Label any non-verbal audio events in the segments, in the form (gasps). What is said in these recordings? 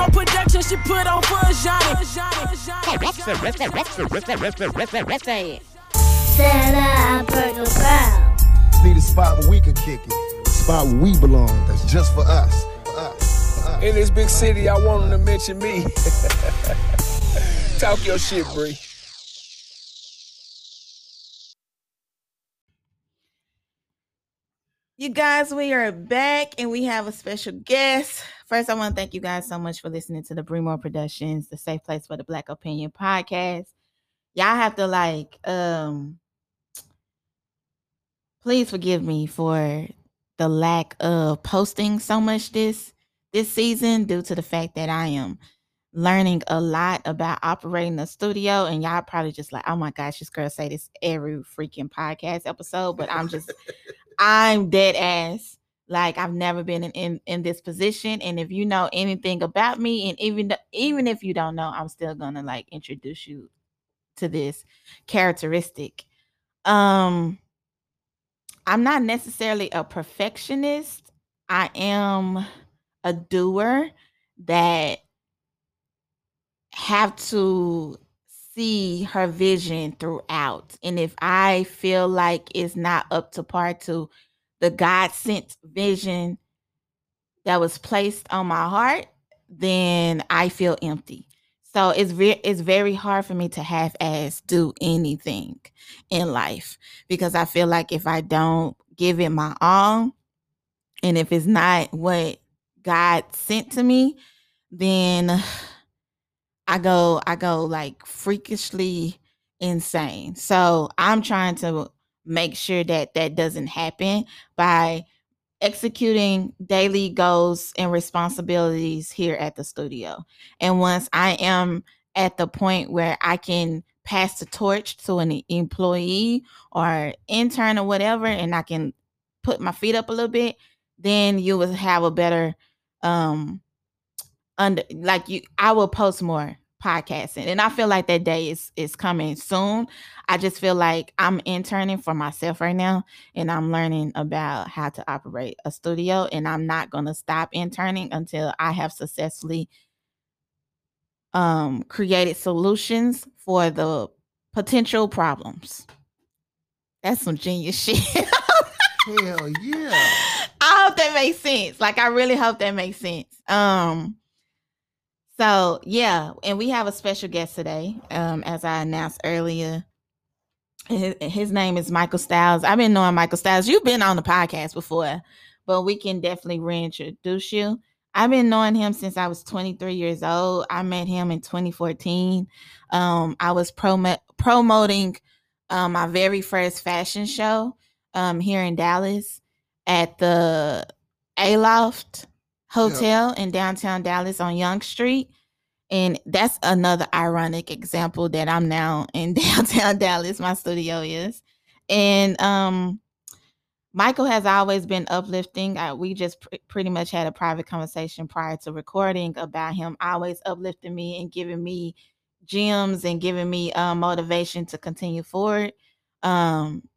Bremo production, she put on for a Johnny. Set up Burger Brown. Need a spot where we can kick it. A spot where we belong. That's just for us. For us. For us. In this big city, I want them to mention me. (laughs) Talk your shit, Bree. You guys, we are back and we have a special guest. First, I want to thank you guys so much for listening to the Bremo Productions, the safe place for the Black Opinion podcast. Y'all have to like, um, please forgive me for the lack of posting so much this this season due to the fact that I am learning a lot about operating a studio and y'all probably just like oh my gosh this girl say this every freaking podcast episode but i'm just (laughs) i'm dead ass. Like i've never been in, in in this position. And if you know anything about me and even even if you don't know i'm still gonna like introduce you to this characteristic. Um i'm not necessarily a perfectionist. I am a doer that have to see her vision throughout. And if I feel like it's not up to par to the God sent vision that was placed on my heart, then I feel empty. So it's very it's very hard for me to half ass do anything in life because I feel like if I don't give it my all and if it's not what God sent to me, then I go I go like freakishly insane. So I'm trying to make sure that that doesn't happen by executing daily goals and responsibilities here at the studio. And once I am at the point where I can pass the torch to an employee or intern or whatever and I can put my feet up a little bit, then you will have a better um under like you I will post more podcasting and i feel like that day is is coming soon i just feel like i'm interning for myself right now and i'm learning about how to operate a studio and i'm not going to stop interning until i have successfully um created solutions for the potential problems that's some genius (laughs) shit Hell yeah. I hope that makes sense. Like I really hope that makes sense. Um so yeah, and we have a special guest today. Um, as I announced earlier. His, his name is Michael Styles. I've been knowing Michael Styles. You've been on the podcast before, but we can definitely reintroduce you. I've been knowing him since I was 23 years old. I met him in 2014. Um, I was prom- promoting um, my very first fashion show um, here in Dallas at the Aloft Hotel in downtown Dallas on Young Street. And that's another ironic example that I'm now in (laughs) downtown Dallas, my studio is. And um Michael has always been uplifting. I, we just pr- pretty much had a private conversation prior to recording about him always uplifting me and giving me gems and giving me uh, motivation to continue forward. Um,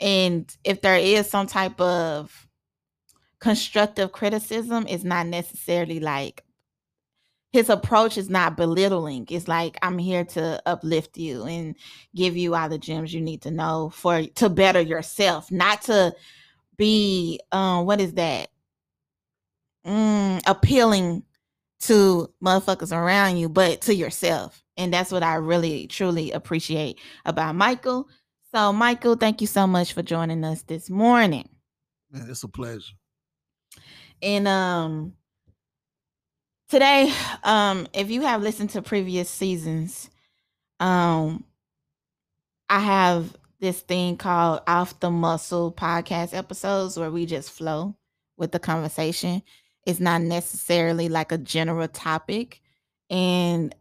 and if there is some type of constructive criticism, is not necessarily like his approach is not belittling. It's like I'm here to uplift you and give you all the gems you need to know for to better yourself, not to be um what is that? Mm, appealing to motherfuckers around you, but to yourself. And that's what I really truly appreciate about Michael. So Michael, thank you so much for joining us this morning. Man, it's a pleasure. And um today, um, if you have listened to previous seasons, um, I have this thing called off the muscle podcast episodes where we just flow with the conversation. It's not necessarily like a general topic. And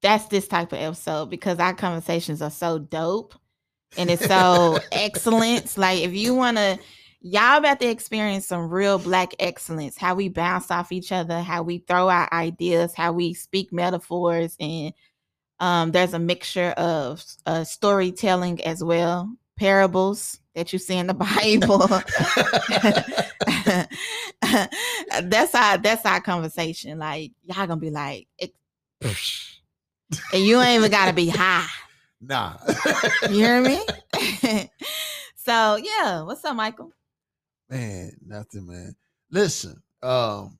that's this type of episode because our conversations are so dope and it's so (laughs) excellent. Like if you want to y'all about to experience some real black excellence how we bounce off each other how we throw our ideas how we speak metaphors and um, there's a mixture of uh, storytelling as well parables that you see in the (laughs) Bible. (laughs) that's our that's our conversation. Like y'all gonna be like, and you ain't even gotta be high. Nah. You hear me? (laughs) so yeah, what's up, Michael? Man, nothing, man. Listen, um,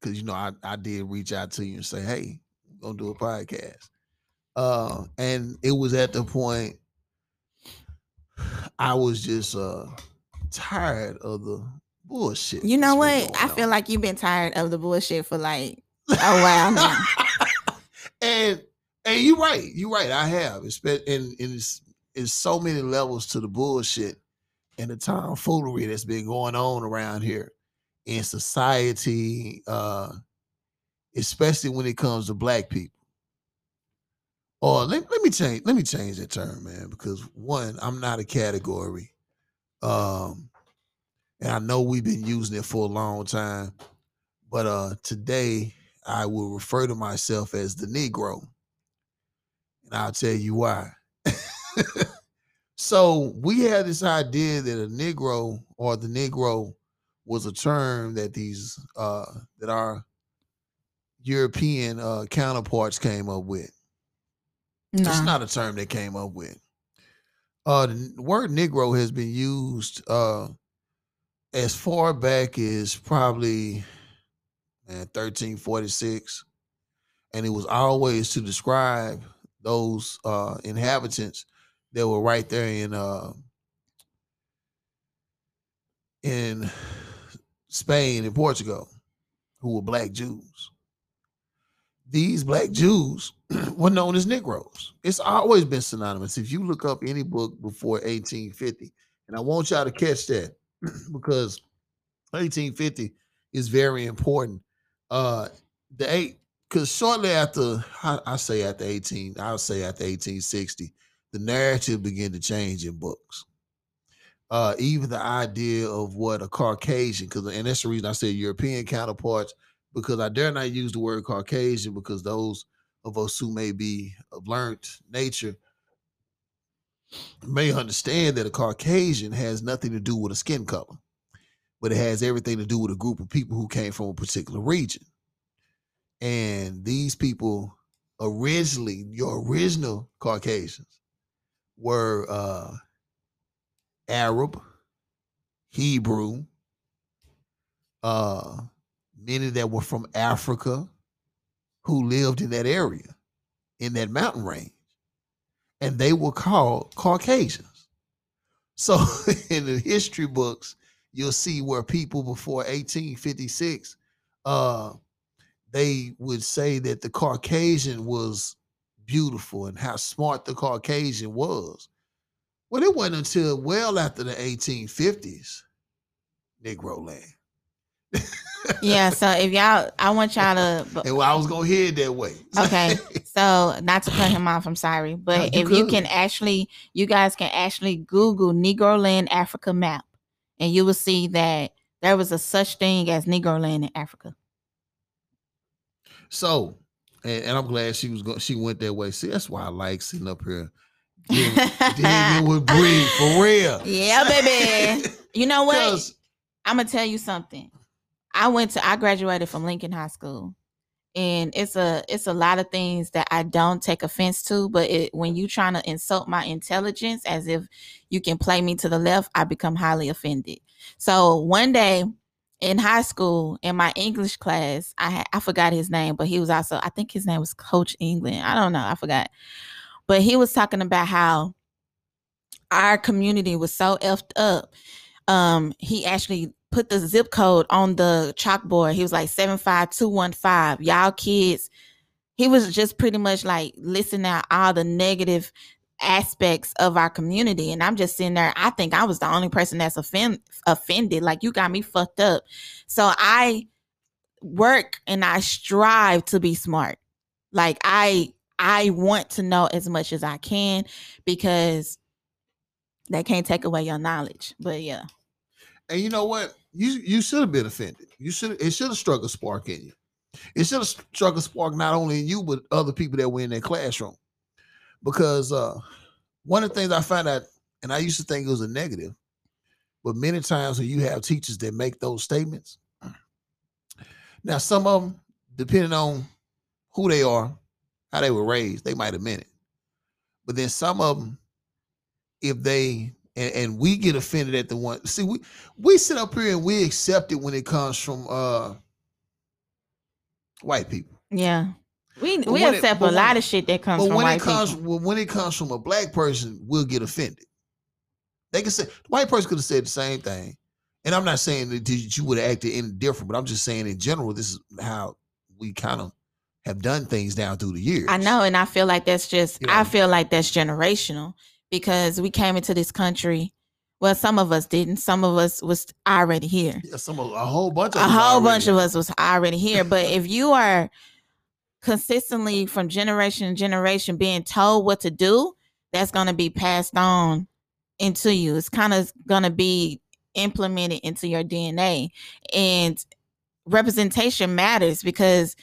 because you know I, I did reach out to you and say, hey, we're gonna do a podcast. Uh, and it was at the point I was just uh tired of the bullshit. You know what? I going feel like you've been tired of the bullshit for like a while now. (laughs) and and you're right. You're right. I have. It's been and, and it's it's so many levels to the bullshit and the tomfoolery that's been going on around here in society, uh, especially when it comes to black people. Or let, let me change let me change that term, man, because one, I'm not a category. Um, and I know we've been using it for a long time, but uh today I will refer to myself as the Negro. And I'll tell you why. (laughs) so we had this idea that a Negro or the Negro was a term that these uh that our European uh counterparts came up with. It's not a term they came up with. Uh the word Negro has been used uh as far back as probably man 1346 and it was always to describe those uh inhabitants that were right there in uh in Spain and Portugal who were black Jews. These black Jews (clears throat) were known as Negroes. It's always been synonymous. If you look up any book before 1850, and I want y'all to catch that (clears throat) because 1850 is very important. Uh the eight because shortly after I, I say after 18, I'll say after 1860, the narrative began to change in books. Uh, even the idea of what a Caucasian, because and that's the reason I say European counterparts, because I dare not use the word Caucasian because those of us who may be of learned nature may understand that a Caucasian has nothing to do with a skin color, but it has everything to do with a group of people who came from a particular region. And these people originally, your original Caucasians were uh Arab, Hebrew, uh many that were from Africa who lived in that area, in that mountain range. And they were called Caucasians. So (laughs) in the history books, you'll see where people before 1856 uh they would say that the Caucasian was beautiful and how smart the Caucasian was. Well, it wasn't until well after the 1850s, Negro land. Yeah, so (laughs) if y'all I want y'all to but- And well, I was gonna head that way. Okay. (laughs) So not to cut him off, I'm sorry. But you if you can actually you guys can actually Google Negro Land Africa map and you will see that there was a such thing as Negro Land in Africa. so, and, and I'm glad she was going. She went that way. See, that's why I like sitting up here, (laughs) digging, with Bree for real. Yeah, baby. (laughs) You know what? I'm gonna tell you something. I went to I graduated from Lincoln High School. And it's a it's a lot of things that I don't take offense to, but it, when you trying to insult my intelligence as if you can play me to the left, I become highly offended. So one day in high school in my English class, I I forgot his name, but he was also I think his name was Coach England. I don't know, I forgot. But he was talking about how our community was so effed up. Um, he actually put the zip code on the chalkboard. He was like 75215. Y'all kids. He was just pretty much like listing out all the negative aspects of our community. And I'm just sitting there. I think I was the only person that's offend, offended. Like you got me fucked up. So I work and I strive to be smart. Like I I want to know as much as I can because they can't take away your knowledge. But yeah. And you know what? You you should have been offended. You should it should have struck a spark in you. It should have struck a spark not only in you but other people that were in that classroom. Because uh one of the things I found out And I used to think it was a negative. But many times when you have teachers that make those statements, (clears throat) now some of them, depending on who they are, how they were raised, they might have meant it. But then some of them, if they and, and we get offended at the one, see, we we sit up here and we accept it when it comes from uh white people. Yeah. We But we it- accept but a lot of shit that comes But from when white it comes people. when it comes from a black person, we'll get offended. They can say the white person could have said the same thing. And I'm not saying that you would have acted any different, but I'm just saying in general, this is how we kind of have done things down through the years. I know, and I feel like that's just You I feel like that's generational because we came into this country. Well, some of us didn't. Some of us was already here. Yeah, some of- a whole bunch of a whole bunch of us was already here. But if you are consistently from generation to generation being told what to do, that's going to be passed on into you. It's kind of going to be implemented into your DNA. And representation matters because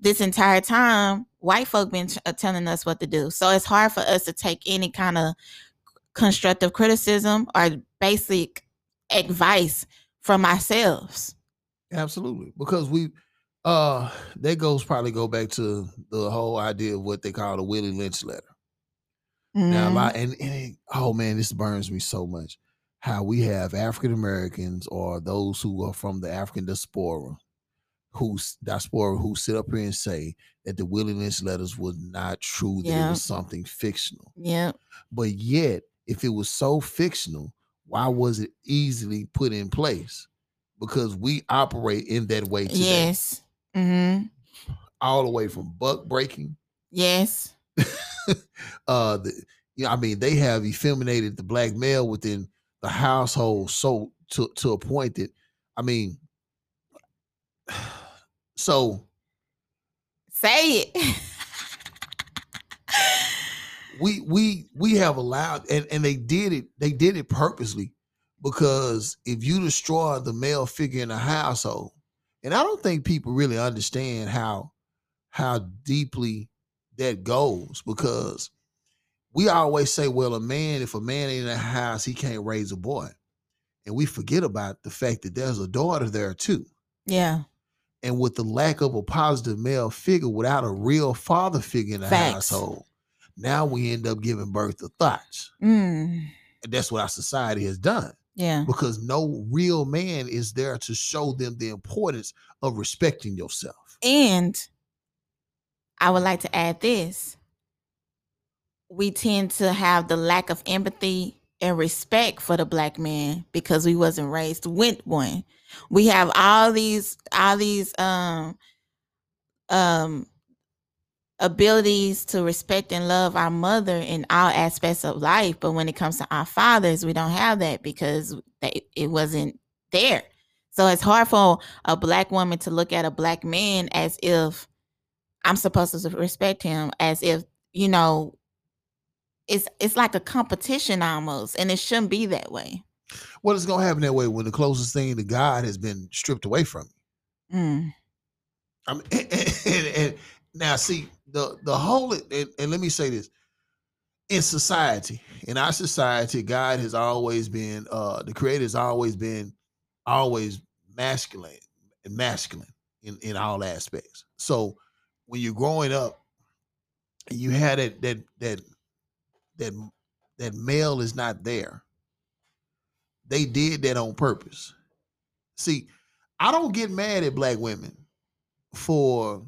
this entire time, white folk been t- uh, telling us what to do. So it's hard for us to take any kind of constructive criticism or basic advice from ourselves. Absolutely. Because we uh that goes probably go back to the whole idea of what they call the Willie Lynch letter. Now, a Mhm. lot, and, and it- oh man, this burns me so much. How we have African Americans or those who are from the African diaspora, who's diaspora who sit up here and say that the Willie Lynch letters was not true, that it was something fictional. Yeah. But yet, if it was so fictional, why was it easily put in place? Because we operate in that way today, Yes. Hmm all the way from buck breaking Yes. (laughs) uh the you know, I mean they have effeminated the black male within the household so to to a point that I mean (sighs) so Say it. (laughs) we we we have allowed and and they did it they did it purposely because if you destroy the male figure in a household and I don't think people really understand how how deeply that goes because we always say, well, a man, if a man ain't in the house, he can't raise a boy. And we forget about the fact that there's a daughter there too. yeah. And with the lack of a positive male figure without a real father figure in the Facts. household, now we end up giving birth to thoughts. Mm. And that's what our society has done Yeah. because no real man is there to show them the importance of respecting yourself. And I would like to add this. We tend to have the lack of empathy and respect for the black man because we wasn't raised with one. We have all these all these um um abilities to respect and love our mother in all aspects of life, but when it comes to our fathers, we don't have that because they, it wasn't there. So it's hard for a black woman to look at a black man as if I'm supposed to respect him, as if, you know, it's it's like a competition almost, and it shouldn't be that way. Well, it's gonna happen that way when the closest thing to God has been stripped away from you. Mm. I mean, (laughs) and, and now see the the whole and, and let me say this: in society, in our society, God has always been uh the Creator has always been always masculine and masculine in in all aspects. So when you're growing up, you had that that that that that male is not there. They did that on purpose. See, I don't get mad at black women for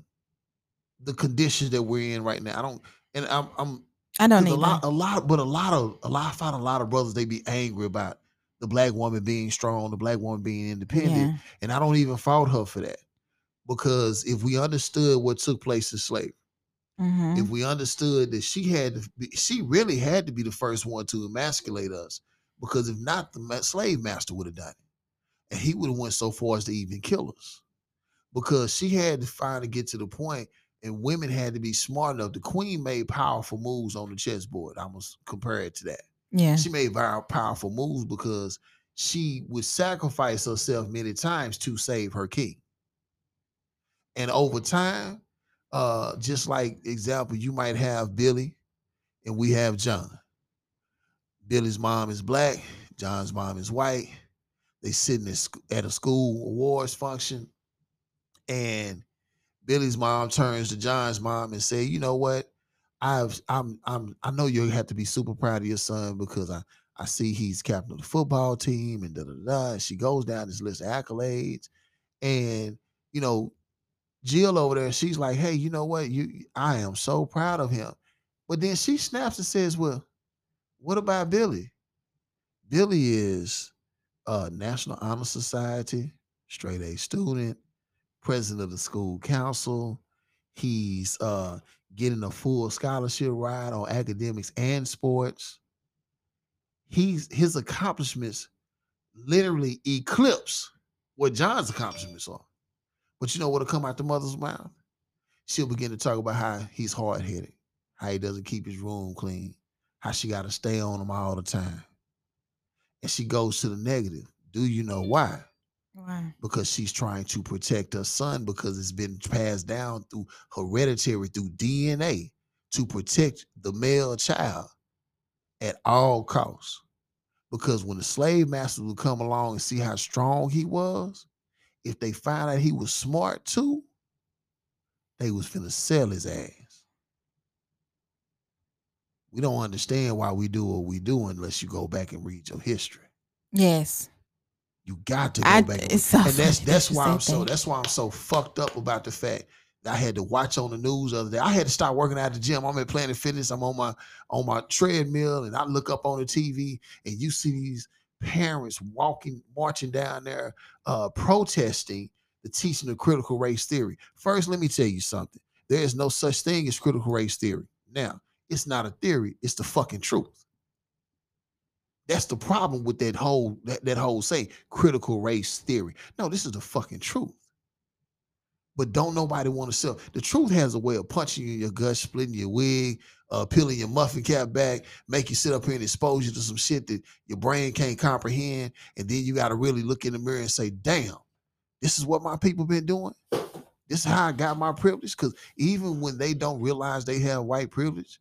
the conditions that we're in right now. I don't, and I'm, I'm I don't need a lot, a lot, but a lot of, a lot, I find a lot of brothers they be angry about the black woman being strong, the black woman being independent, Yeah. and I don't even fault her for that because if we understood what took place in slavery, hmm if we understood that she had to be, she really had to be the first one to emasculate us because if not the slave master would have done it and he would have went so far as to even kill us because she had to finally get to the point and women had to be smart enough the queen made powerful moves on the chessboard i must compare it to that Yeah. she made powerful moves because she would sacrifice herself many times to save her king. And over time, uh, just like example, you might have Billy and we have John. Billy's mom is black, John's mom is white. They sitting at, sc- at a school awards function, and Billy's mom turns to John's mom and say, "You know what? I've I'm I'm I know you have to be super proud of your son because I I see he's captain of the football team and da da da." She goes down this list of accolades, and you know, Jill over there, she's like, "Hey, you know what? You I am so proud of him." But then she snaps and says, "Well, what about Billy? Billy is a National Honor Society, straight A student, president of the school council. He's uh getting a full scholarship ride on academics and sports. He's his accomplishments literally eclipse what John's accomplishments are. But you know what'll come out the mother's mouth? She'll begin to talk about how he's hard headed, how he doesn't keep his room clean, how she got to stay on him all the time. And she goes to the negative. Do you know why? Because she's trying to protect her son because it's been passed down through hereditary, through DNA to protect the male child at all costs. Because when the slave masters would come along and see how strong he was, if they found out he was smart too, they was finna sell his ass. We don't understand why we do what we do unless you go back and read your history. Yes. You got to go I- back. And, that's that's why I'm so that's why I'm so fucked up about the fact that I had to watch on the news the other day. I had to stop working out at the gym. I'm at Planet Fitness. I'm on my on my treadmill, and I look up on the TV, and you see these parents walking, marching down there, uh, protesting the teaching of critical race theory. First, let me tell you something. There is no such thing as critical race theory. Now, it's not a theory, it's the fucking truth. That's the problem with that whole that, that whole say critical race theory. No, this is the fucking truth. But don't nobody want to sell. The truth has a way of punching you in your gut, splitting your wig, uh, peeling your muffin cap back, make you sit up here and expose you to some shit that your brain can't comprehend. And then you got to really look in the mirror and say, damn, this is what my people been doing. This is how I got my privilege. Because even when they don't realize they have white privilege,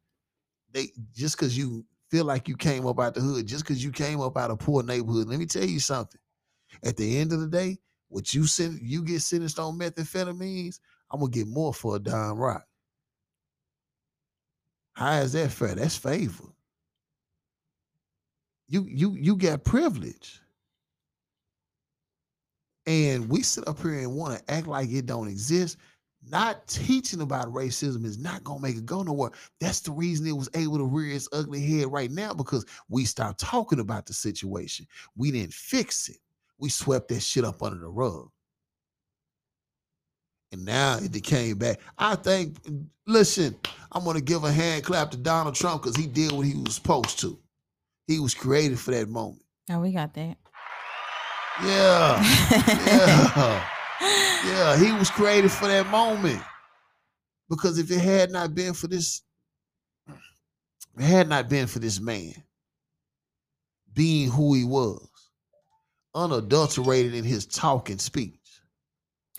they just because you feel like you came up out the hood, just because you came up out of poor neighborhood. Let me tell you something. At the end of the day, what you send you get sentenced on methamphetamines, I'm gonna get more for a dime rock. How is that fair? That's favor. You you you got privilege. And we sit up here and want to act like it don't exist. Not teaching about racism is not gonna make it go nowhere. That's the reason it was able to rear its ugly head right now because we stopped talking about the situation. We didn't fix it. We swept that shit up under the rug. And now it came back. I think, listen, I'm gonna give a hand clap to Donald Trump because he did what he was supposed to. He was created for that moment. Oh, we got that. Yeah. (laughs) Yeah. Yeah, he was created for that moment. Because if it had not been for this, it had not been for this man being who he was, unadulterated in his talk and speech,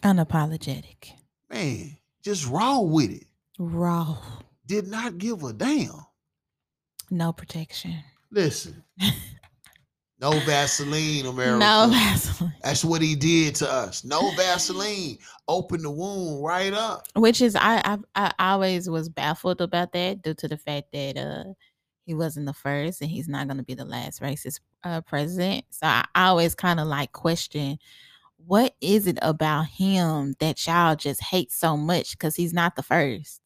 Unapologetic. man, just raw with it, Raw. did not give a damn. No protection. Listen, (laughs) no Vaseline, America. No Vaseline. That's what he did to us. No Vaseline. Open the wound right up. Which is I, I I always was baffled about that due to the fact that uh he wasn't the first and he's not gonna be the last racist uh president. So I, always kind of like question what is it about him that y'all just hate so much because he's not the first.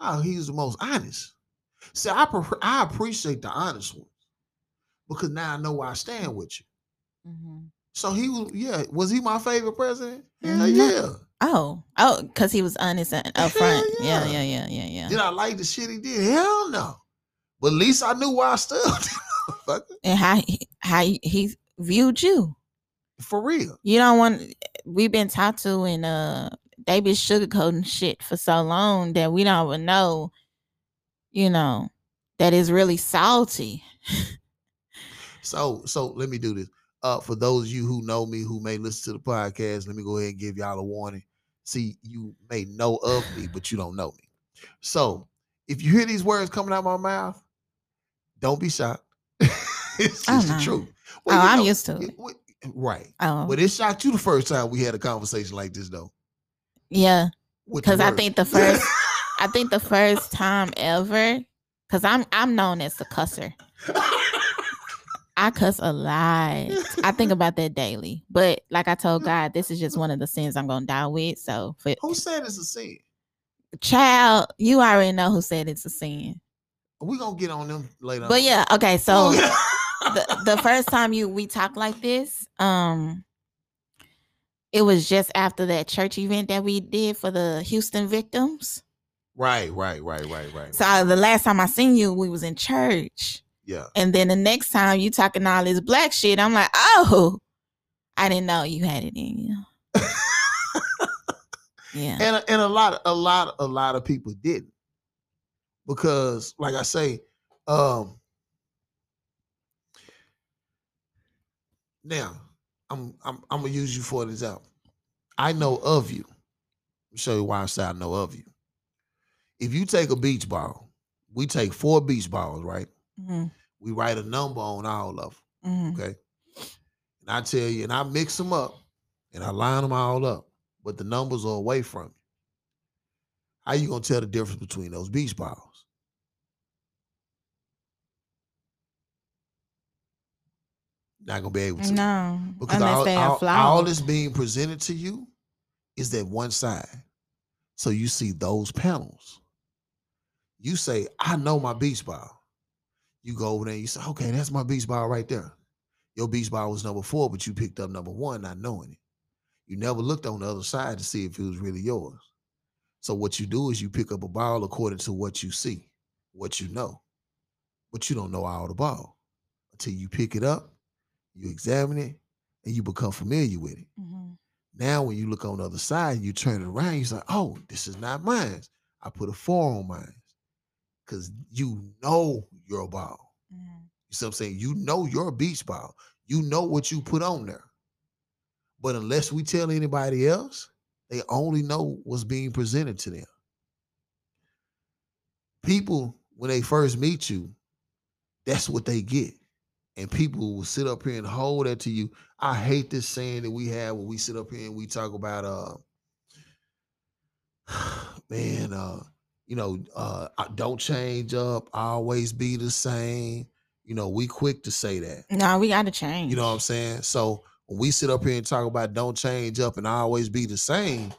Oh, he's the most honest. See, I prefer, I appreciate the honest ones because now I know where I stand with you. So he was, yeah, was he my favorite president? Hell Mhm. yeah. Oh, oh, because he was honest and upfront. Yeah, yeah. yeah, yeah, yeah, yeah. Did I like the shit he did? Hell no. But at least I knew where I stood. (laughs) And how he, how he, he viewed you. For real. You don't want. We've been taught to, and uh, they been sugarcoating shit for so long that we don't even know. You know that is really salty. (laughs) So, so let me do this. Uh, for those of you who know me, who may listen to the podcast, let me go ahead and give y'all a warning. See, you may know of me, but you don't know me. So, if you hear these words coming out of my mouth, don't be shocked. (laughs) it's Oh, just no. the truth. Oh, you I'm used to it- it. Right. Oh, But it shocked you the first time we had a conversation like this, though. yeah. Because I think the first, I think the first time ever, because I'm I'm known as the cusser. (laughs) I cuss a lot. I think about that daily. But like I told God, this is just one of the sins I'm gonna die with. So for Who said it's a sin? child, you already know who said it's a sin. we gonna get on them later. But yeah, okay. So (laughs) the, the first time you we talked like this, um, it was just after that church event that we did for the Houston victims. right, right, right, right, right. So the last time I seen you, we was in church. Yeah. And then the next time you talking all this black shit, I'm like, oh, I didn't know you had it in you. (laughs) yeah. and a- and a lot a lot a lot of people didn't because like i say um now i'm i'm, I'm gonna use you for an example i know of you I'll show you why i say i know of you if you take a beach ball we take four beach balls right Mhm, we write a number on all of them mhm. okay? And i tell you and i mix them up and i line them all up but the numbers are away from you. How you gonna tell the difference between those beach balls? Not gonna be able to. No, because all, all, all that's being presented to you is that one side. So you see those panels. You say i know my beach ball you go over there and you say okay that's my beach ball right there your beach ball was number four but you picked up number one not knowing it you never looked on the other side to see if it was really yours so what you do is you pick up a ball according to what you see what you know but you don't know all the ball until you pick it up you examine it and you become familiar with it Mhm. now, when you look on the other side and you turn it around, you say, "Oh, this is not mine. I put a four on mine." Because you know your ball. Mhm. You see what I'm saying? You know your beach ball. You know what you put on there. But unless we tell anybody else, they only know what's being presented to them. People, when they first meet you, that's what they get. And people will sit up here and hold that to you. I hate this saying that we have when we sit up here and we talk about uh (sighs) man, uh, you know, uh don't change up, always be the same. You know, we quick to say that. No, we got to change. You know what I'm saying? So when we sit up here and talk about don't change up and always be the same,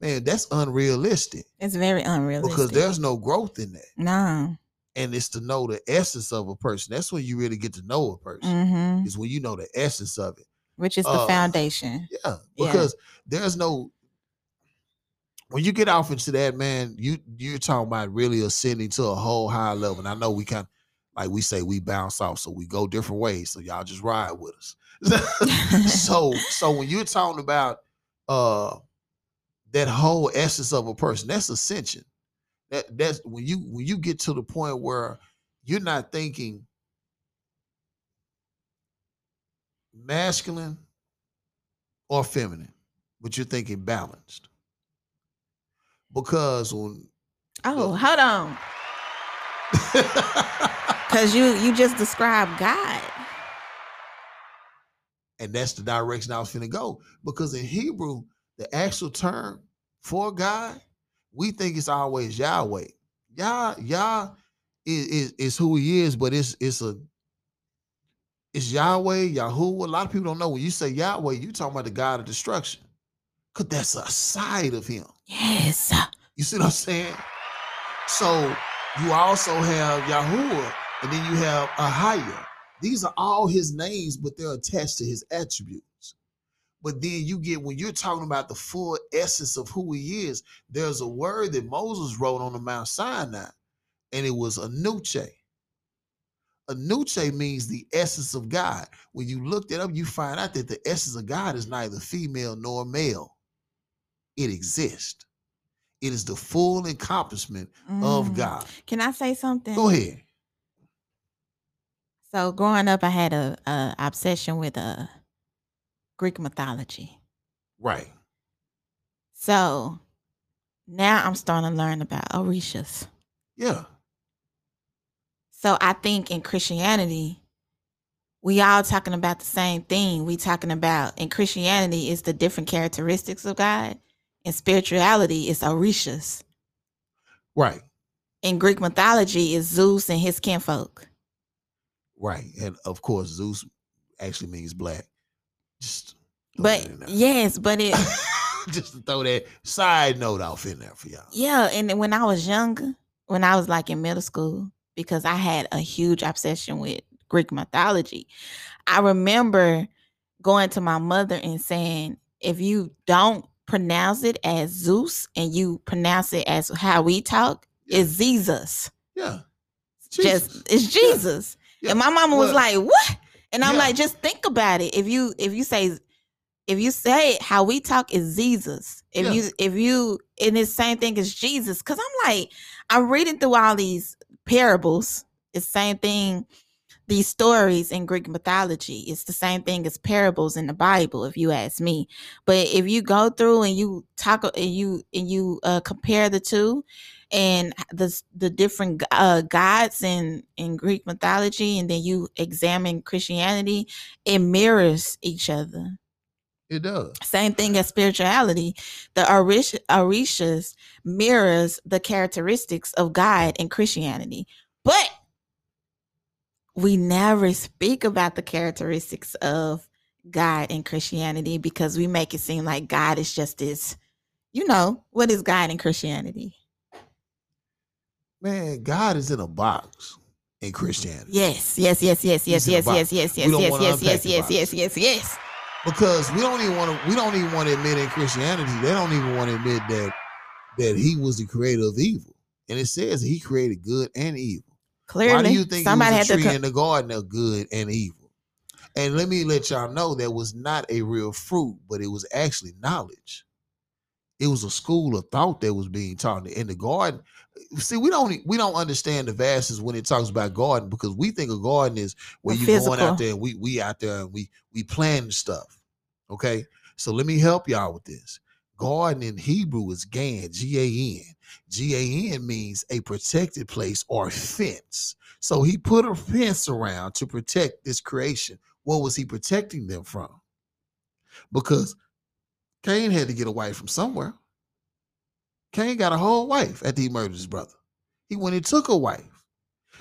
man, that's unrealistic It's very unrealistic. because there's no growth in that. no. And it's to know the essence of a person. That's when you really get to know a person. hmm Is when you know the essence of it. Which is the Uh, foundation. Yeah, Yeah. because there's no when you get off into that, man, you you're talking about really ascending to a whole higher level. And I know we kind of like we say we bounce off, so we go different ways. So y'all just ride with us. (laughs) so so when you're talking about uh that whole essence of a person, that's ascension. That that's when you when you get to the point where you're not thinking masculine or feminine, but you're thinking balanced. Because when Oh, hold on. (laughs) Cause you you just described God. and that's the direction I was finna go. Because in Hebrew, the actual term for God, we think it's always Yahweh. Yah, Yah is, is, is who he is, but it's it's a it's Yahweh, Yahoo. A lot of people don't know when you say Yahweh, you talking about the God of destruction. Cause that's a side of him. Yes. You see what I'm saying? So you also have Yahuwah, and then you have Ahaya. These are all his names, but they're attached to his attributes. But then you get when you're talking about the full essence of who he is, there's a word that Moses wrote on the Mount Sinai, and it was anuche. Anuche means the essence of God. When you look that up, you find out that the essence of God is neither female nor male. It exists. It is the full accomplishment of Mm. God. Can I say something? Go ahead. So growing up, I had a, a obsession with uh, Greek mythology. Right. So now I'm starting to learn about Orishas. Yeah. So I think in Christianity, we all talking about the same thing. We talking about in Christianity is the different characteristics of God. In spirituality is Orishas. Right, In Greek mythology is Zeus and his kinfolk. right, and of course Zeus actually means black. Just But that in there. yes, but it (laughs) just to throw that side note off in there for y'all. yeah, and when I was younger, when I was like in middle school, because I had a huge obsession with Greek mythology, I remember going to my mother and saying, if you don't pronounce it as Zeus and you pronounce it as how we talk, Yeah. it's Jesus. Yeah, Just Jesus. it's Jesus. Yeah. And my mama was Well, like, "What?" And I'm Yeah. like, "Just think about it. If you if you say if you say it, how we talk is Jesus. If Yeah. you if you in it's same thing as Jesus. Cause I'm like, I'm reading through all these parables. It's same thing. These stories in Greek mythology, it's the same thing as parables in the Bible, if you ask me. But if you go through and you talk and you and you uh, compare the two, and the the different uh, gods in in Greek mythology, and then you examine Christianity, it mirrors each other. it does. Same thing as spirituality. The Orish- Orishas mirrors the characteristics of God in Christianity, but we never speak about the characteristics of God in Christianity because we make it seem like God is just this. You know what is God in Christianity? Man, God is in a box in mm-hmm. Christianity. Yes, yes, yes, yes, yes, He's in a yes, yes, yes, yes, yes, yes, yes, yes, yes, yes, yes. because we don't even want to we don't even want to admit in Christianity they don't even want to admit that that he was the creator of evil and it says he created good and evil Clearly, why do you think somebody had a to. tree co- in the garden of good and evil? And let me let y'all know that was not a real fruit but it was actually knowledge. It was a school of thought that was being taught in the garden. See we don't we don't understand the vastness when it talks about garden because we think a garden is where you going out there and we we out there and we we plan stuff okay? So let me help y'all with this garden in hebrew is gan g-a-n g-a-n means a protected place or fence so he put a fence around to protect this creation what was he protecting them from because cain had to get away from somewhere Cain got a whole wife after he murdered his brother. He went and took a wife.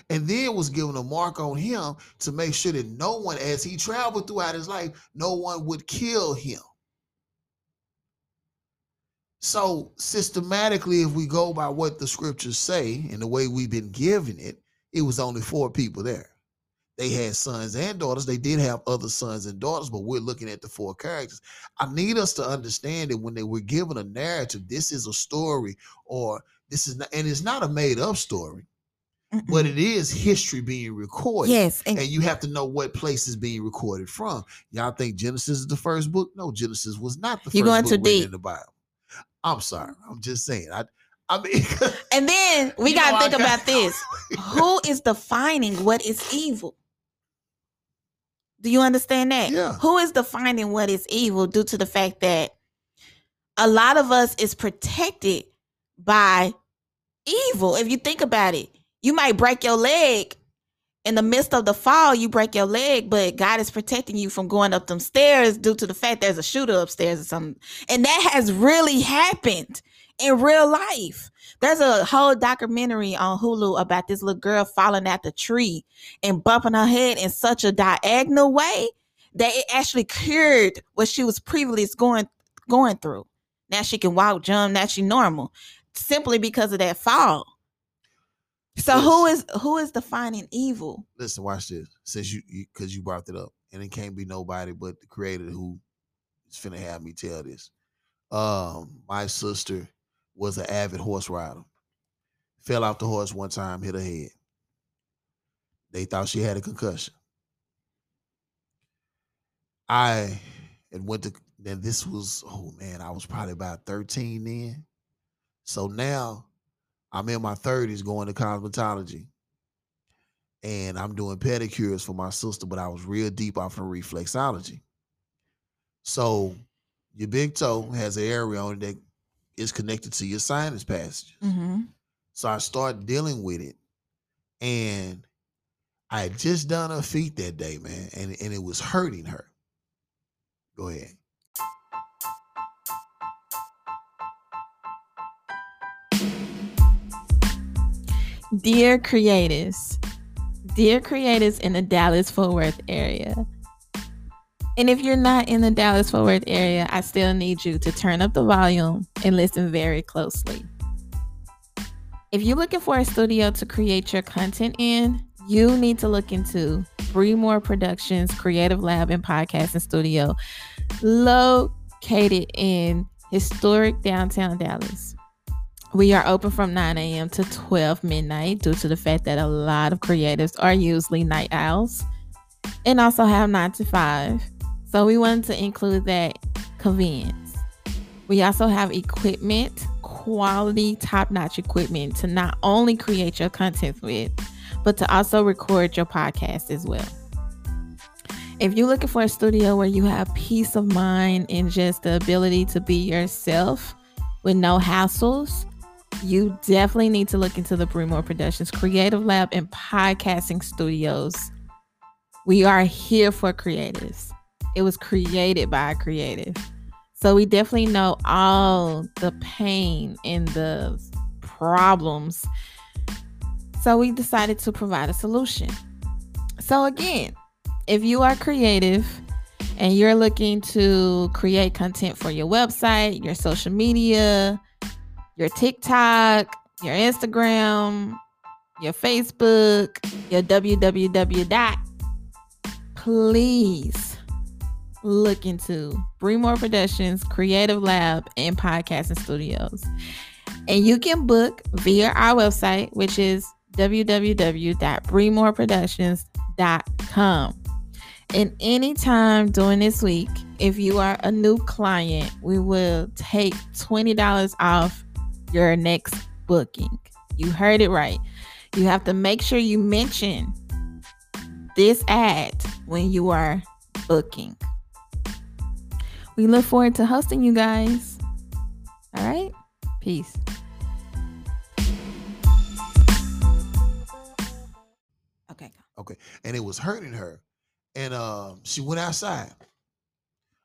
And then was given a mark on him to make sure that no one, as he traveled throughout his life, no one would kill him. So, systematically, if we go by what the scriptures say and the way we've been given it, it was only four people there. They had sons and daughters. They did have other sons and daughters, but we're looking at the four characters. I need us to understand that when they were given a narrative, this is a story, or this is not, and it's not a made up story, Mm-mm. but it is history being recorded. yes, and And you have to know what place is being recorded from. Y'all think Genesis is the first book? No, Genesis was not the You're first going book too written deep. in the Bible. I'm sorry. I'm just saying. I I mean (laughs) and then we gotta know, think got- about this. Who is defining what is evil? Do you understand that? Yeah. Who is defining what is evil due to the fact that a lot of us is protected by evil? If you think about it, you might break your leg in the midst of the fall, you break your leg, but God is protecting you from going up them stairs due to the fact there's a shooter upstairs or something. And that has really happened in real life. There's a whole documentary on Hulu about this little girl falling at the tree and bumping her head in such a diagonal way that it actually cured what she was previously going going through. Now she can walk, jump, now she's normal. Simply because of that fall. So who is who is defining evil? listen, watch this. Since you because you, brought it up, and it can't be nobody but the creator who is finna have me tell this. Um, my sister was an avid horse rider. Fell off the horse one time, hit her head. They thought she had a concussion. I and went to then this was oh man, I was probably about 13 then. So now I'm in my 30s going to cosmetology and I'm doing pedicures for my sister, but I was real deep off of reflexology. So your big toe has an area on it that is connected to your sinus passages. Mm-hmm. So I started dealing with it. And I had just done her feet that day, man, and, and it was hurting her. Go ahead. Dear creators, dear creators in the Dallas Fort Worth area. And if you're not in the Dallas Fort Worth area, I still need you to turn up the volume and listen very closely. If you're looking for a studio to create your content in, you need to look into Bremore Productions Creative Lab and Podcasting Studio, located in historic downtown Dallas. We are open from 9 a.m. to 12 midnight due to the fact that a lot of creatives are usually night owls and also have 9 to 5. So we wanted to include that convenience. We also have equipment, quality, top notch equipment to not only create your content with, but to also record your podcast as well. If you're looking for a studio where you have peace of mind and just the ability to be yourself with no hassles, you definitely need to look into the Bremore Productions Creative Lab and Podcasting Studios. We are here for creatives. It was created by a creative. So we definitely know all the pain and the problems. So we decided to provide a solution. So again, if you are creative and you're looking to create content for your website, your social media, your TikTok, your Instagram, your Facebook, your www dot, please look into Bremore Productions, Creative Lab, and Podcasting Studios. And you can book via our website, which is www.bremoreproductions.com. And anytime during this week, if you are a new client, we will take $20 off your next booking. You heard it right. You have to make sure you mention this ad when you are booking. We look forward to hosting you guys. All right. Peace. Okay. Okay. And it was hurting her. And um, she went outside.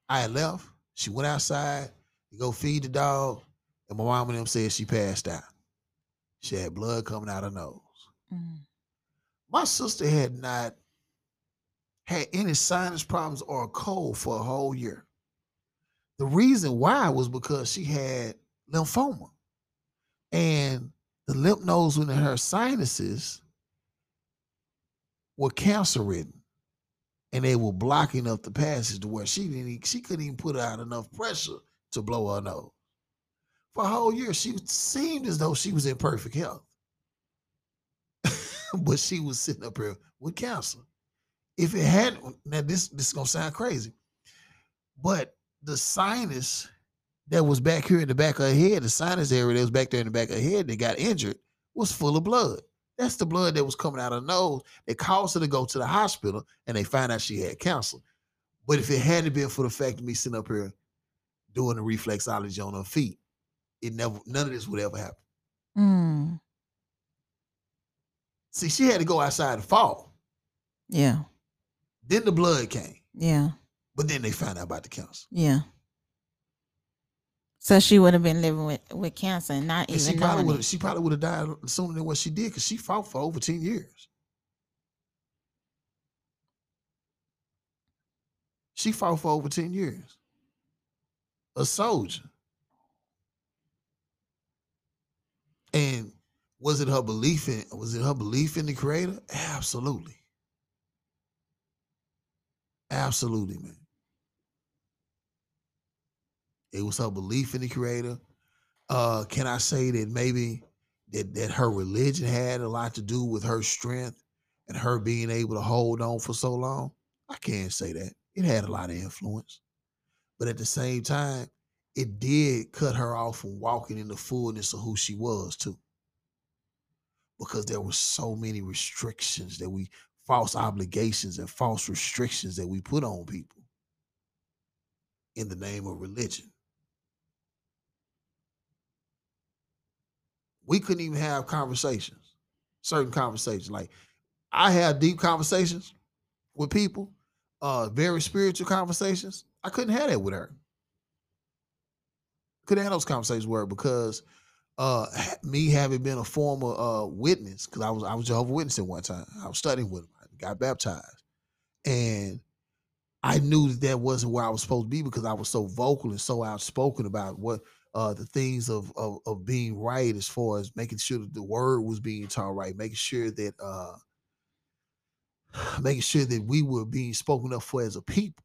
I left. She went outside to go feed the dog. And my mom and them said she passed out. She had blood coming out her nose. Mm. My sister had not had any sinus problems or a cold for a whole year. The reason why was because she had lymphoma. And the lymph nodes within her sinuses were cancer ridden. And they were blocking up the passage to where she didn't she couldn't even put out enough pressure to blow her nose. For a whole year, she seemed as though she was in perfect health. (laughs) but she was sitting up here with cancer. If it had now this this is gonna sound crazy, but the sinus that was back here in the back of her head, the sinus area that was back there in the back of her head that got injured was full of blood. That's the blood that was coming out of her nose that caused her to go to the hospital and they found out she had cancer. But if it hadn't been for the fact of me sitting up here doing the reflexology on her feet, it never none of this would ever happen. Mm. See, she had to go outside to fall. Yeah. Then the blood came, Yeah. but then they found out about the cancer. Yeah. So she would have been living with, with cancer and not And she probably would she probably would have died sooner than what she did because she fought for over 10 years. She fought for over 10 years. A soldier. And was it her belief in was it her belief in the creator? Absolutely. Absolutely, man. It was her belief in the creator. Uh, can I say that maybe that, that her religion had a lot to do with her strength and her being able to hold on for so long? I can't say that. It had a lot of influence. But at the same time, it did cut her off from walking in the fullness of who she was too. Because there were so many restrictions that we false obligations and false restrictions that we put on people in the name of religion. We couldn't even have conversations, certain conversations. Like I have deep conversations with people, uh, very spiritual conversations. I couldn't have that with her. Couldn't have those conversations her because uh me having been a former uh witness, because I was I was Jehovah Witness at one time. I was studying with him, I got baptized. And I knew that that wasn't where I was supposed to be because I was so vocal and so outspoken about what uh the things of of, of being right as far as making sure that the word was being taught right, making sure that uh making sure that we were being spoken up for as a people.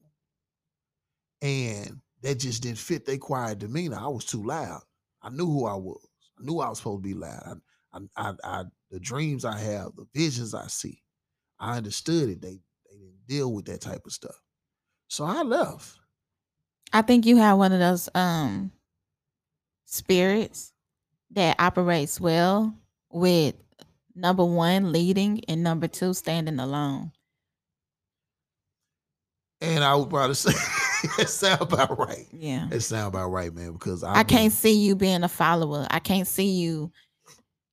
And that just didn't fit their quiet demeanor. I was too loud. I knew who I was. I knew I was supposed to be loud. I, I, I, the dreams I have, the visions I see, I understood it. They they didn't deal with that type of stuff. So I left. I think you have one of those um spirits that operates well with number one leading and number two standing alone. And I would probably say (laughs) (laughs) it sound about right. Yeah. It sound about right, man. Because I I've can't been- see you being a follower. I can't see you.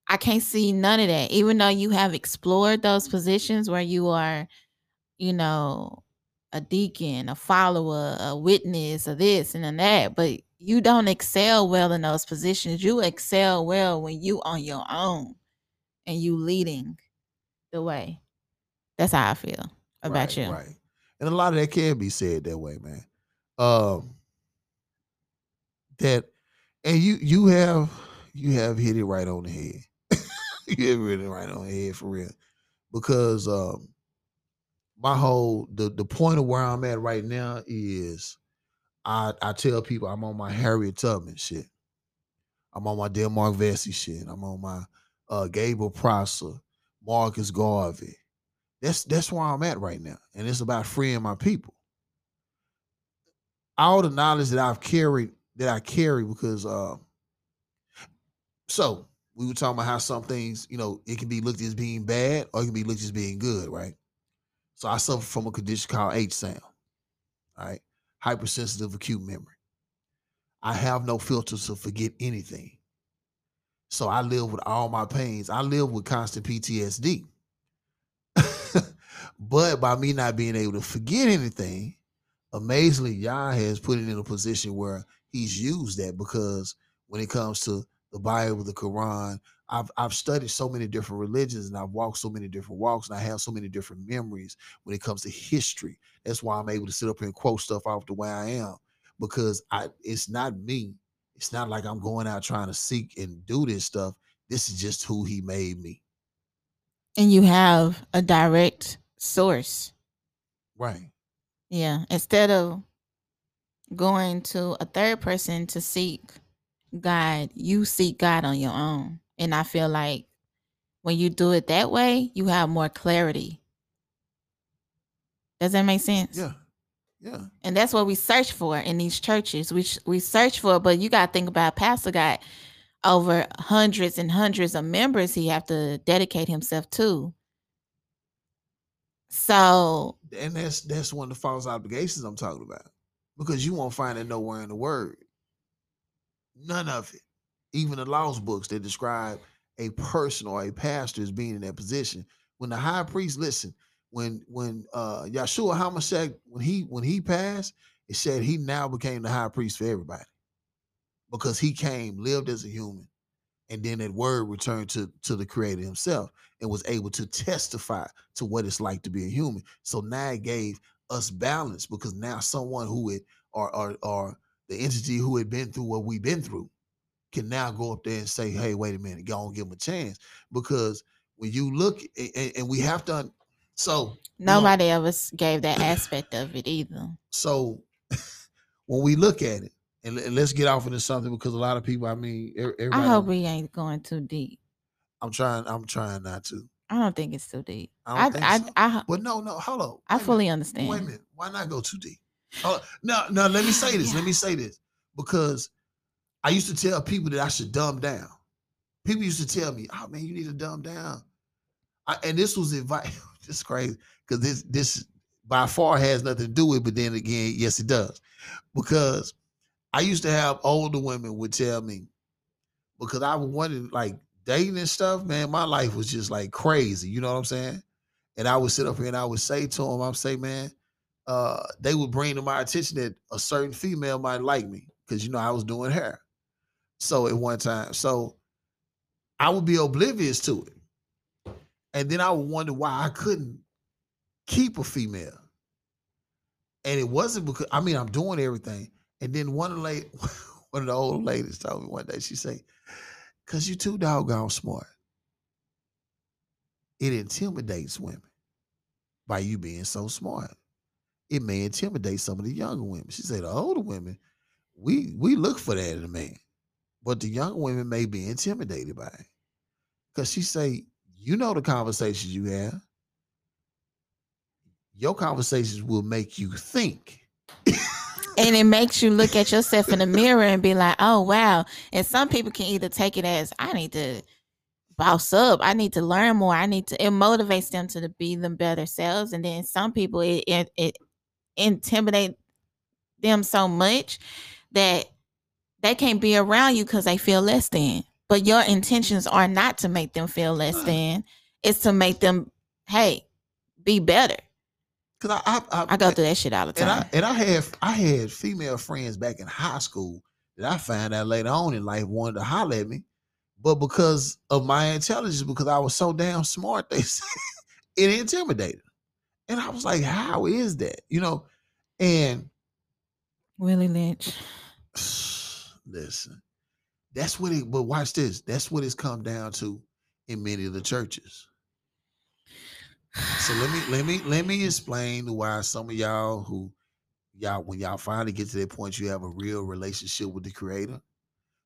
I can't see none of that. Even though you have explored those positions where you are, you know, a deacon, a follower, a witness, or this and then that, but you don't excel well in those positions. You excel well when you on your own and you leading the way. That's how I feel about right, you. Right. And a lot of that can be said that way, man. Um that and you you have you have hit it right on the head. (laughs) you have hit it right on the head for real. Because um my whole the the point of where I'm at right now is I I tell people I'm on my Harriet Tubman shit. I'm on my Denmark Vesey shit. I'm on my uh Gabriel Prosser, Marcus Garvey. That's that's where I'm at right now. And it's about freeing my people. All the knowledge that I've carried, that I carry, because uh so we were talking about how some things, you know, it can be looked as being bad or it can be looked as being good, right? So I suffer from a condition called HSAM. Right. Hypersensitive acute memory. I have no filters to forget anything. So I live with all my pains. I live with constant PTSD. (laughs) but by me not being able to forget anything, amazingly, Yah has put it in a position where he's used that because when it comes to the Bible, the Quran, I've I've studied so many different religions and I've walked so many different walks and I have so many different memories when it comes to history. That's why I'm able to sit up here and quote stuff off the way I am because I it's not me. It's not like I'm going out trying to seek and do this stuff. This is just who he made me. And you have a direct source. Right. Yeah. Instead of going to a third person to seek God, you seek God on your own. And I feel like when you do it that way, you have more clarity. Does that make sense? Yeah. Yeah. And that's what we search for in these churches. We we search for, but you got to think about Pastor got over hundreds and hundreds of members he have to dedicate himself to. So And that's that's one of the false obligations I'm talking about. Because you won't find it nowhere in the word. None of it. Even the lost books that describe a person or a pastor as being in that position. When the high priest, listen, when when uh Yahshua Hamashiach, when he when he passed, it said he now became the high priest for everybody. Because he came, lived as a human, and then that word returned to to the creator himself and was able to testify to what it's like to be a human. So now it gave us balance because now someone who had or or or the entity who had been through what we've been through can now go up there and say, "Hey, wait a minute, go and give him a chance." Because when you look, a- a- and, we have to, so nobody ever s- gave that aspect of it either. so (laughs) when we look at it, and, and let's get off into something because a lot of people, I mean, everybody, I hope we ain't going too deep. I'm trying, I'm trying not to. I don't think it's too deep. I I don't think I so. I, But no, no, hold on. I a minute. fully understand. Wait a minute. Why not go too deep? Hold on. No, no, let me say this. Let me say this. Because I used to tell people that I should dumb down. People used to tell me, oh man, you need to dumb down. I, and this was advice. (laughs) this is crazy. Because this this by far has nothing to do with it, but then again, yes, it does. Because I used to have older women would tell me, because I wanted like dating and stuff, man, my life was just like crazy. You know what I'm saying? And I would sit up here and I would say to them, I'm say, man, uh, they would bring to my attention that a certain female might like me because you know I was doing hair. So at one time, so I would be oblivious to it, and then I would wonder why I couldn't keep a female. And it wasn't because I mean I'm doing everything, and then one of the lady, (laughs) one of the old ladies told me one day she say, "Cause you too doggone smart." It intimidates women by you being so smart. It may intimidate some of the younger women. She said the older women, we we look for that in a man, but the younger women may be intimidated by it. Cause she say, you know the conversations you have. Your conversations will make you think. (laughs) and it makes you look at yourself in the mirror and be like, oh wow. And some people can either take it as I need to boss up. I need to learn more. I need to it motivates them to be them better selves. And then some people it it, it intimidate them so much that they can't be around you because they feel less than. But your intentions are not to make them feel less than. It's to make them, hey, be better. Cause I I, I, I go through that shit all the and time. I and I had I had female friends back in high school that I found out later on in life wanted to holler at me, but because of my intelligence, because I was so damn smart, (laughs) they said it intimidated. And I was like, how is that? You know, and Willie Lynch. (sighs) listen, that's what it. But watch this. That's what it's come down to in many of the churches. So let me let me let me explain why some of y'all who y'all when y'all finally get to that point you have a real relationship with the creator,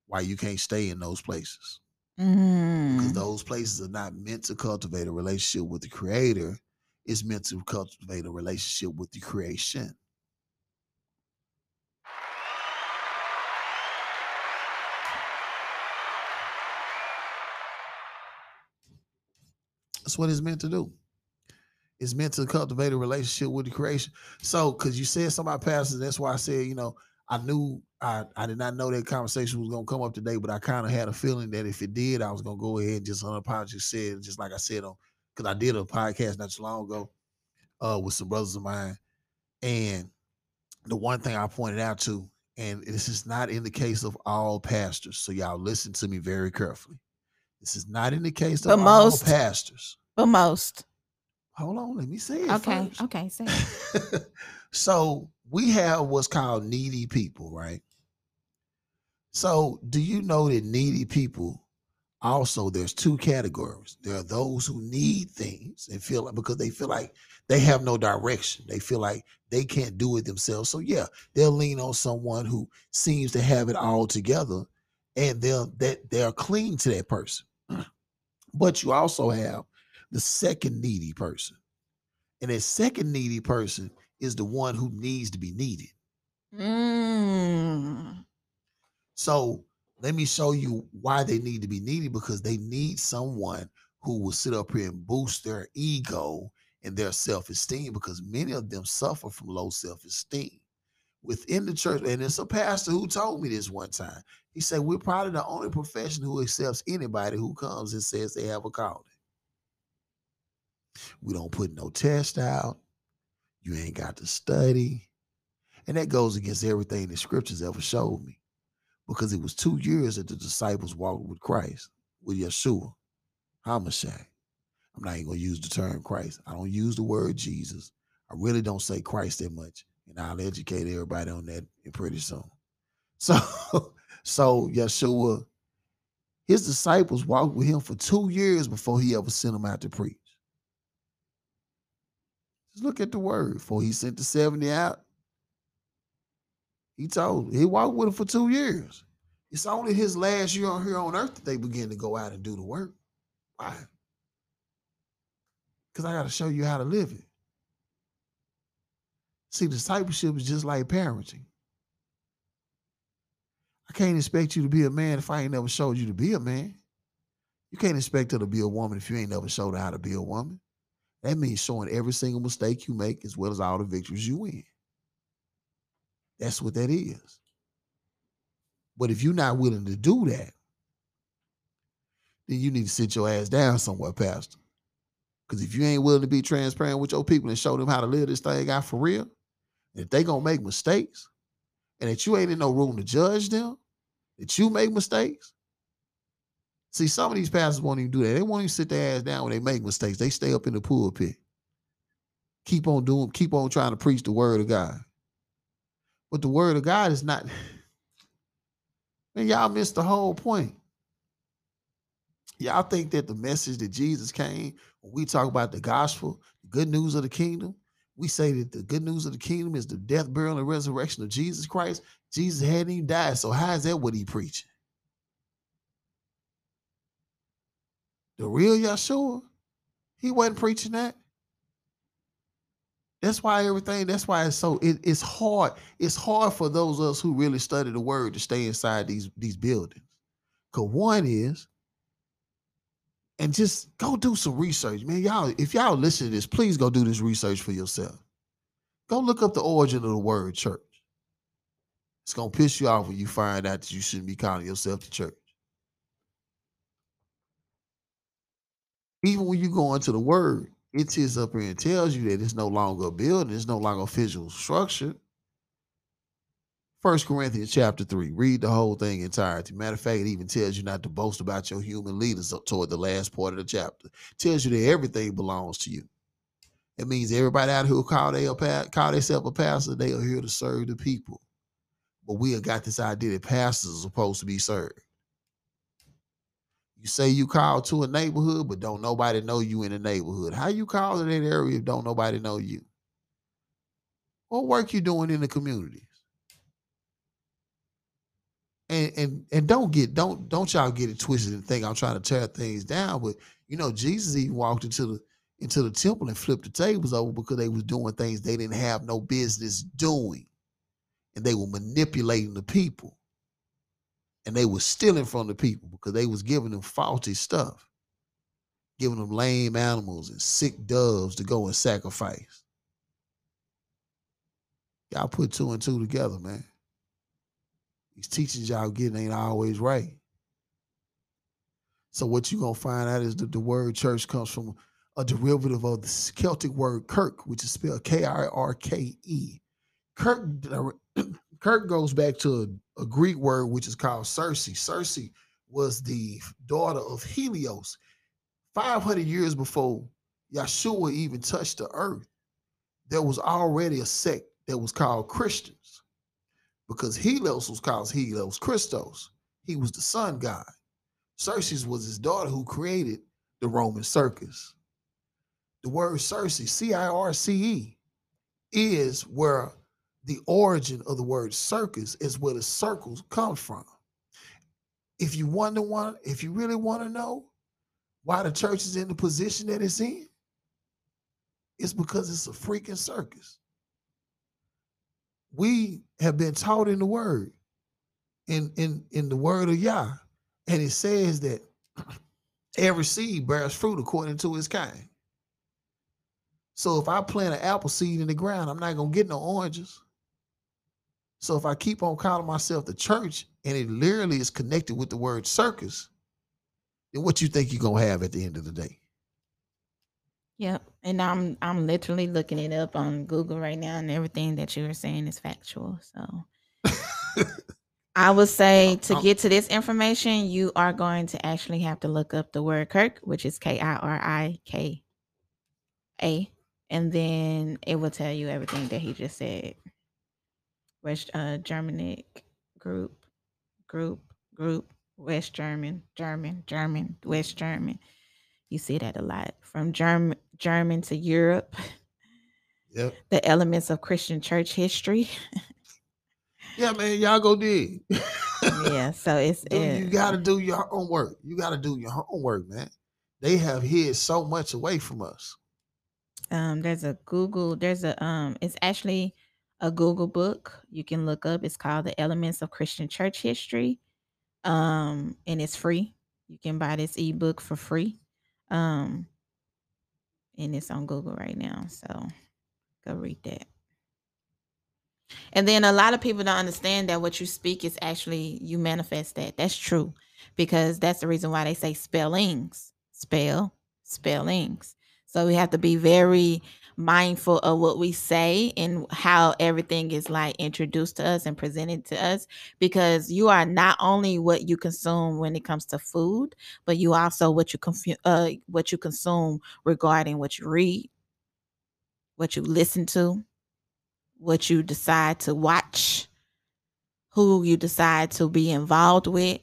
why you can't stay in those places. Because Mm. those places are not meant to cultivate a relationship with the creator. It's meant to cultivate a relationship with the creation. That's what it's meant to do. It's meant to cultivate a relationship with the creation. So, because you said something about pastors, that's why I said, you know, I knew I, I did not know that conversation was gonna come up today, but I kind of had a feeling that if it did, I was gonna go ahead and just unapologetically say it, just like I said on because I did a podcast not too long ago uh with some brothers of mine. And the one thing I pointed out to, and this is not in the case of all pastors, so y'all listen to me very carefully. This is not in the case of But all most- pastors. But most. Hold on, let me say it. Okay. first. Okay. Say it. (laughs) so we have what's called needy people, right? So do you know that needy people also there's two categories. There are those who need things and feel like because they feel like they have no direction. They feel like they can't do it themselves. So yeah, they'll lean on someone who seems to have it all together and they'll that they're clean to that person. (clears throat) But you also have the second needy person. And that second needy person is the one who needs to be needed. Mm. So let me show you why they need to be needed because they need someone who will sit up here and boost their ego and their self-esteem because many of them suffer from low self-esteem within the church. And it's a pastor who told me this one time. He said, We're probably the only profession who accepts anybody who comes and says they have a calling. We don't put no test out. You ain't got to study. And that goes against everything the scriptures ever showed me because it was two years that the disciples walked with Christ, with Yeshua, Hamashiach. I'm not even going to use the term Christ. I don't use the word Jesus. I really don't say Christ that much. And I'll educate everybody on that pretty soon. (laughs) So, so Yeshua, his disciples walked with him for two years before he ever sent them out to preach. Just look at the word. Before he sent the 70 out, he told he walked with him for two years. It's only his last year on here on earth that they begin to go out and do the work. Why? Because I got to show you how to live it. See, discipleship is just like parenting. I can't expect you to be a man if I ain't never showed you to be a man. You can't expect her to be a woman if you ain't never showed her how to be a woman. That means showing every single mistake you make as well as all the victories you win. That's what that is. But if you're not willing to do that, then you need to sit your ass down somewhere, Pastor. Because if you ain't willing to be transparent with your people and show them how to live this thing out for real, if they gonna make mistakes, and that you ain't in no room to judge them, that you make mistakes. See, some of these pastors won't even do that. They won't even sit their ass down when they make mistakes. They stay up in the pulpit. Keep on doing, keep on trying to preach the word of God. But the word of God is not. (laughs) Man, y'all missed the whole point. Y'all think that the message that Jesus came, when we talk about the gospel, the good news of the kingdom, we say that the good news of the kingdom is the death, burial, and resurrection of Jesus Christ. Jesus hadn't even died. So how is that what he preaching? The real Yeshua, he wasn't preaching that. That's why everything, that's why it's so it, it's hard. It's hard for those of us who really study the word to stay inside these, these buildings. Cause one is, and just go do some research, man. Y'all, if y'all listen to this, please go do this research for yourself. Go look up the origin of the word church. It's gonna piss you off when you find out that you shouldn't be calling yourself the church. Even when you go into the word, it sits up here and tells you that it's no longer a building, it's no longer a physical structure. First Corinthians chapter 3. Read the whole thing entirety. Matter of fact, it even tells you not to boast about your human leaders up toward the last part of the chapter. tells you that everything belongs to you. It means everybody out here who call they a call themselves a pastor, they are here to serve the people. But we have got this idea that pastors are supposed to be served. You say you call to a neighborhood, but don't nobody know you in the neighborhood. How you call in that area if don't nobody know you? What work you doing in the communities? And and and don't get don't don't y'all get it twisted and think I'm trying to tear things down. But you know, Jesus even walked into the into the temple and flipped the tables over because they was doing things they didn't have no business doing. And they were manipulating the people and they were stealing from the people because they was giving them faulty stuff. Giving them lame animals and sick doves to go and sacrifice. Y'all put two and two together man. These teachings y'all getting ain't always right. So what you gonna find out is that the word church comes from a derivative of the celtic word kirk which is spelled k-i-r-k-e kirk kirk goes back to a, a Greek word which is called Circe. Circe was the daughter of Helios. 500 years before Yeshua even touched the earth, there was already a sect that was called Christians because Helios was called Helios Christos. He was the sun god. Circe was his daughter who created the Roman circus. The word Circe, C I R C E, is where the origin of the word circus is where the circles come from. If you wonder one, if you really want to know why the church is in the position that it's in, it's because it's a freaking circus. We have been taught in the word, in in in the word of Yah, and it says that (clears throat) every seed bears fruit according to its kind. So if I plant an apple seed in the ground, I'm not gonna get no oranges. So if I keep on calling myself the church and it literally is connected with the word circus, then what you think you're gonna have at the end of the day? Yep. And I'm I'm literally looking it up on Google right now and everything that you were saying is factual. So I would say (laughs) to get to this information, you are going to actually have to look up the word Kirk, which is K I R I K A, and then it will tell you everything that he just said. West uh Germanic group, group, group, West German, German, German, West German. You see that a lot from German German to Europe. Yep. The elements of Christian church history. (laughs) Yeah, man, y'all go dig. (laughs) yeah, so it's Do- you uh, got to do your homework. You got to do your homework, man. They have hid so much away from us. um there's a Google there's a um it's actually a Google book you can look up. It's called The Elements of Christian Church History. Um and it's free. You can buy this ebook for free. Um and it's on Google right now. So go read that. And then a lot of people don't understand that what you speak is actually you manifest that. That's true because that's the reason why they say spellings, spell, spellings. So we have to be very mindful of what we say and how everything is like introduced to us and presented to us because you are not only what you consume when it comes to food, but you also what you confu- uh what you consume regarding what you read, what you listen to, what you decide to watch, who you decide to be involved with.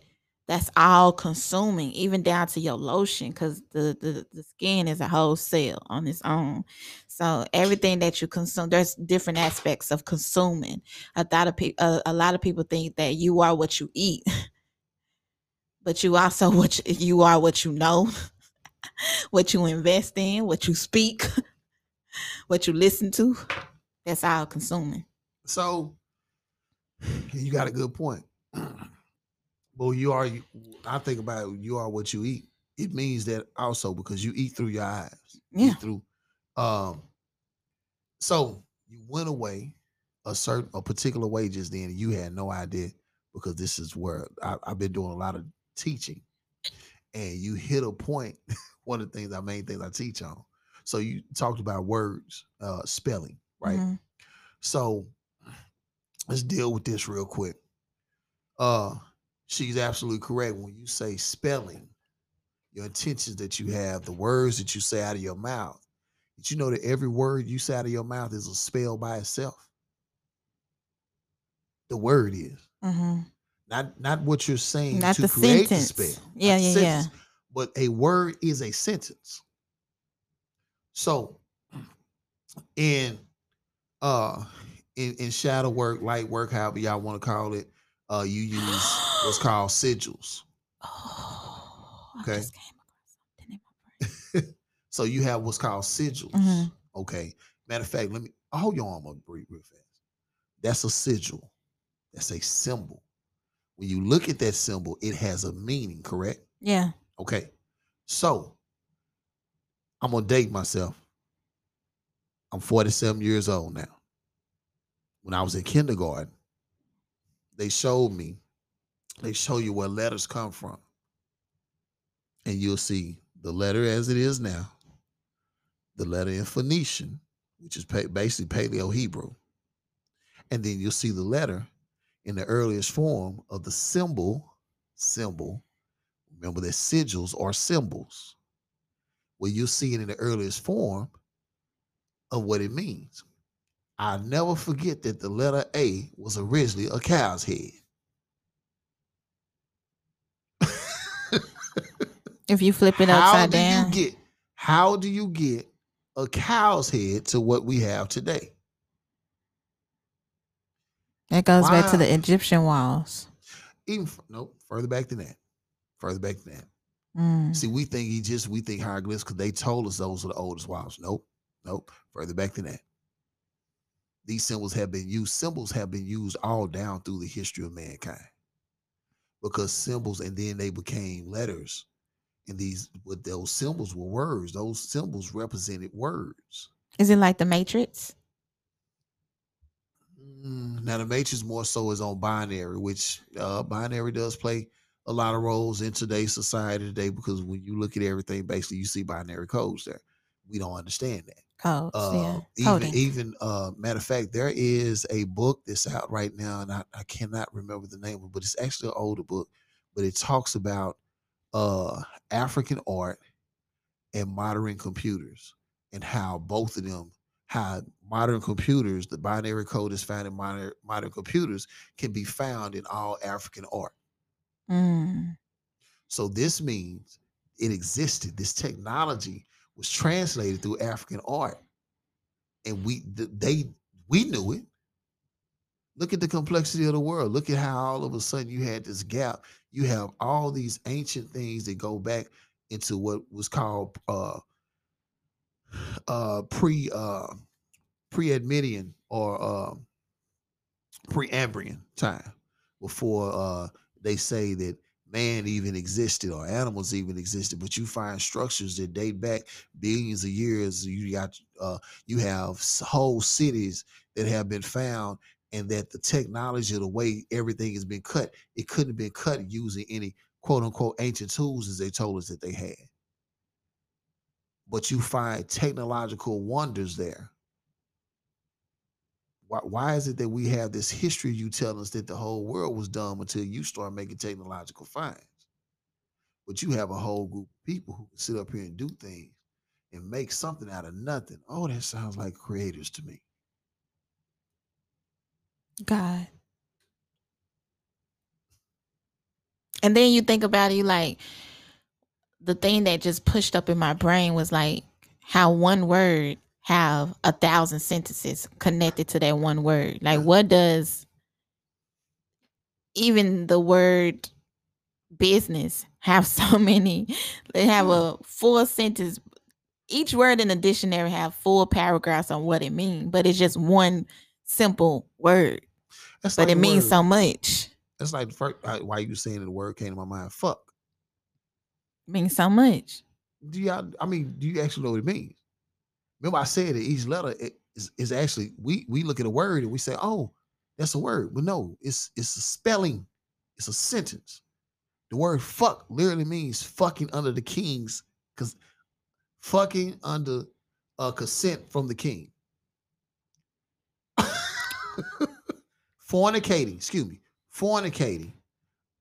That's all consuming, even down to your lotion, because the, the the skin is a whole cell on its own. So everything that you consume, there's different aspects of consuming. A lot of people, a, a lot of people think that you are what you eat, (laughs) but you also (laughs) what you, you are what you know, (laughs) what you invest in, what you speak, what you listen to. That's all consuming. So you got a good point. (clears throat) Well, you are. I think about it, you are what you eat. It means that also because you eat through your eyes. Yeah. Through. Um. So you went away a certain a particular way just then. You had no idea because this is where I, I've been doing a lot of teaching, and you hit a point. (laughs) One of the things I main things I teach on. So you talked about words, uh, spelling, right? Mhm. So let's deal with this real quick. Uh she's absolutely correct when you say spelling, your intentions that you have, the words that you say out of your mouth. Did you know that every word you say out of your mouth is a spell by itself? The word is Mhm. not not what you're saying Not to the create sentence. the spell. Yeah, yeah, sentence, yeah. But a word is a sentence. So in uh in, in shadow work, light work, however y'all want to call it, uh you use what's (gasps) called sigils. Oh, I Okay. just came across something in my (laughs) So you have what's called sigils. Mhm. Okay. Matter of fact, let me hold your arm up real fast. That's a sigil. That's a symbol. When you look at that symbol, it has a meaning, correct? Yeah. Okay. So I'm gonna date myself. I'm 47 years old now. When I was in kindergarten, they showed me, they show you where letters come from. And you'll see the letter as it is now, the letter in Phoenician, which is basically Paleo Hebrew. And then you'll see the letter in the earliest form of the symbol, symbol, Remember that sigils are symbols. Well, you'll see it in the earliest form of what it means. I'll never forget that the letter A was originally a cow's head. (laughs) If you flip it upside how do down. you get how do you get a cow's head to what we have today? that goes back to the Egyptian walls. Even nope, further back than that. Further back than that. Mm. See, we think he just we think hieroglyphs because they told us those are the oldest walls. Nope, nope. Further back than that. These symbols have been used. Symbols have been used all down through the history of mankind. Because symbols, and then they became letters. And these, what those symbols were words. Those symbols represented words. Is it like the Matrix? Mm, Now the matrix more so is on binary, which uh binary does play a lot of roles in today's society today because when you look at everything, basically you see binary codes there. We don't understand that. Codes. Uh, yeah. even even uh matter of fact, there is a book that's out right now, and I, I cannot remember the name of it, but it's actually an older book, but it talks about uh African art and modern computers and how both of them how modern computers, the binary code is found in modern modern computers, can be found in all African art. Mm. So this means it existed. This technology was translated through African art, and we they we knew it. Look at the complexity of the world. Look at how all of a sudden you had this gap. You have all these ancient things that go back into what was called uh uh pre uh pre-Admidian or uh pre-Ambrian time before uh they say that man even existed or animals even existed but you find structures that date back billions of years you got uh you have whole cities that have been found and that the technology the way everything has been cut it couldn't have been cut using any quote unquote ancient tools as they told us that they had but you find technological wonders there. Why, why is it that we have this history you tell us that the whole world was dumb until you start making technological finds? But you have a whole group of people who sit up here and do things and make something out of nothing. Oh, that sounds like creators to me. God. And then you think about it, you like the thing that just pushed up in my brain was like how one word have a thousand sentences connected to that one word. Like what does even the word business have (laughs) so many they have a full sentence each word in the dictionary have full paragraphs on what it means but it's just one simple word That's but like it means word- so much That's like first why you saying the word came to my mind. Fuck. means so much Do y'all? I mean, do you actually know what it means? Remember, I said that each letter is, is actually we we look at a word and we say, oh, that's a word, but no, it's it's a spelling, it's a sentence. The word fuck literally means fucking under the king's because fucking under uh, consent from the king. (laughs) fornicating, excuse me, fornicating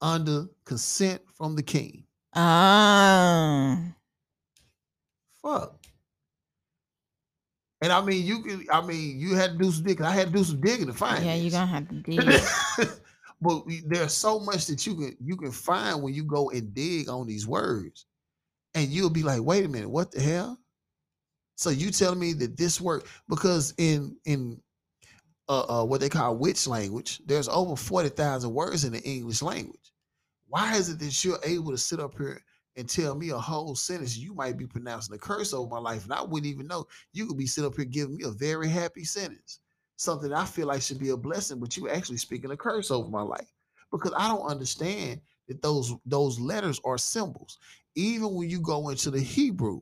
under consent from the king. ah Fuck. And I mean, you can. I mean, you had to do some digging. I had to do some digging to find. yeah you're gonna have to (laughs) dig but there's so much that you can you can find when you go and dig on these words, and you'll be like, "Wait a minute, what the hell?" So you telling me that this word because in in uh, uh what they call witch language, there's over forty thousand words in the English language. Why is it that you're able to sit up here and tell me a whole sentence you might be pronouncing a curse over my life, and I wouldn't even know? You could be sitting up here giving me a very happy sentence something I feel like should be a blessing, but you actually speaking a curse over my life because I don't understand that those those letters are symbols. Even when you go into the Hebrew,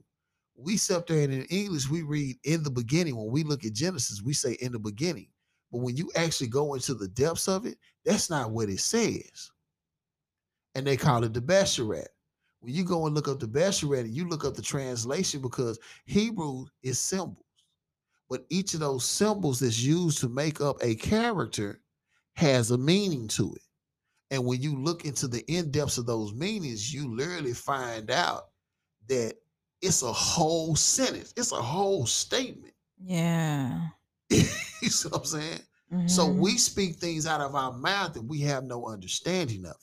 we sit there and in English we read in the beginning. When we look at Genesis, we say in the beginning. But when you actually go into the depths of it, that's not what it says. And they call it the Bereshit. When you go and look up the Bereshit, you look up the translation because Hebrew is symbols but each of those symbols that's used to make up a character has a meaning to it. And when you look into the in depths of those meanings, you literally find out that it's a whole sentence, it's a whole statement. yeah (laughs) you see what I'm saying? So Mhm. we speak things out of our mouth that we have no understanding of.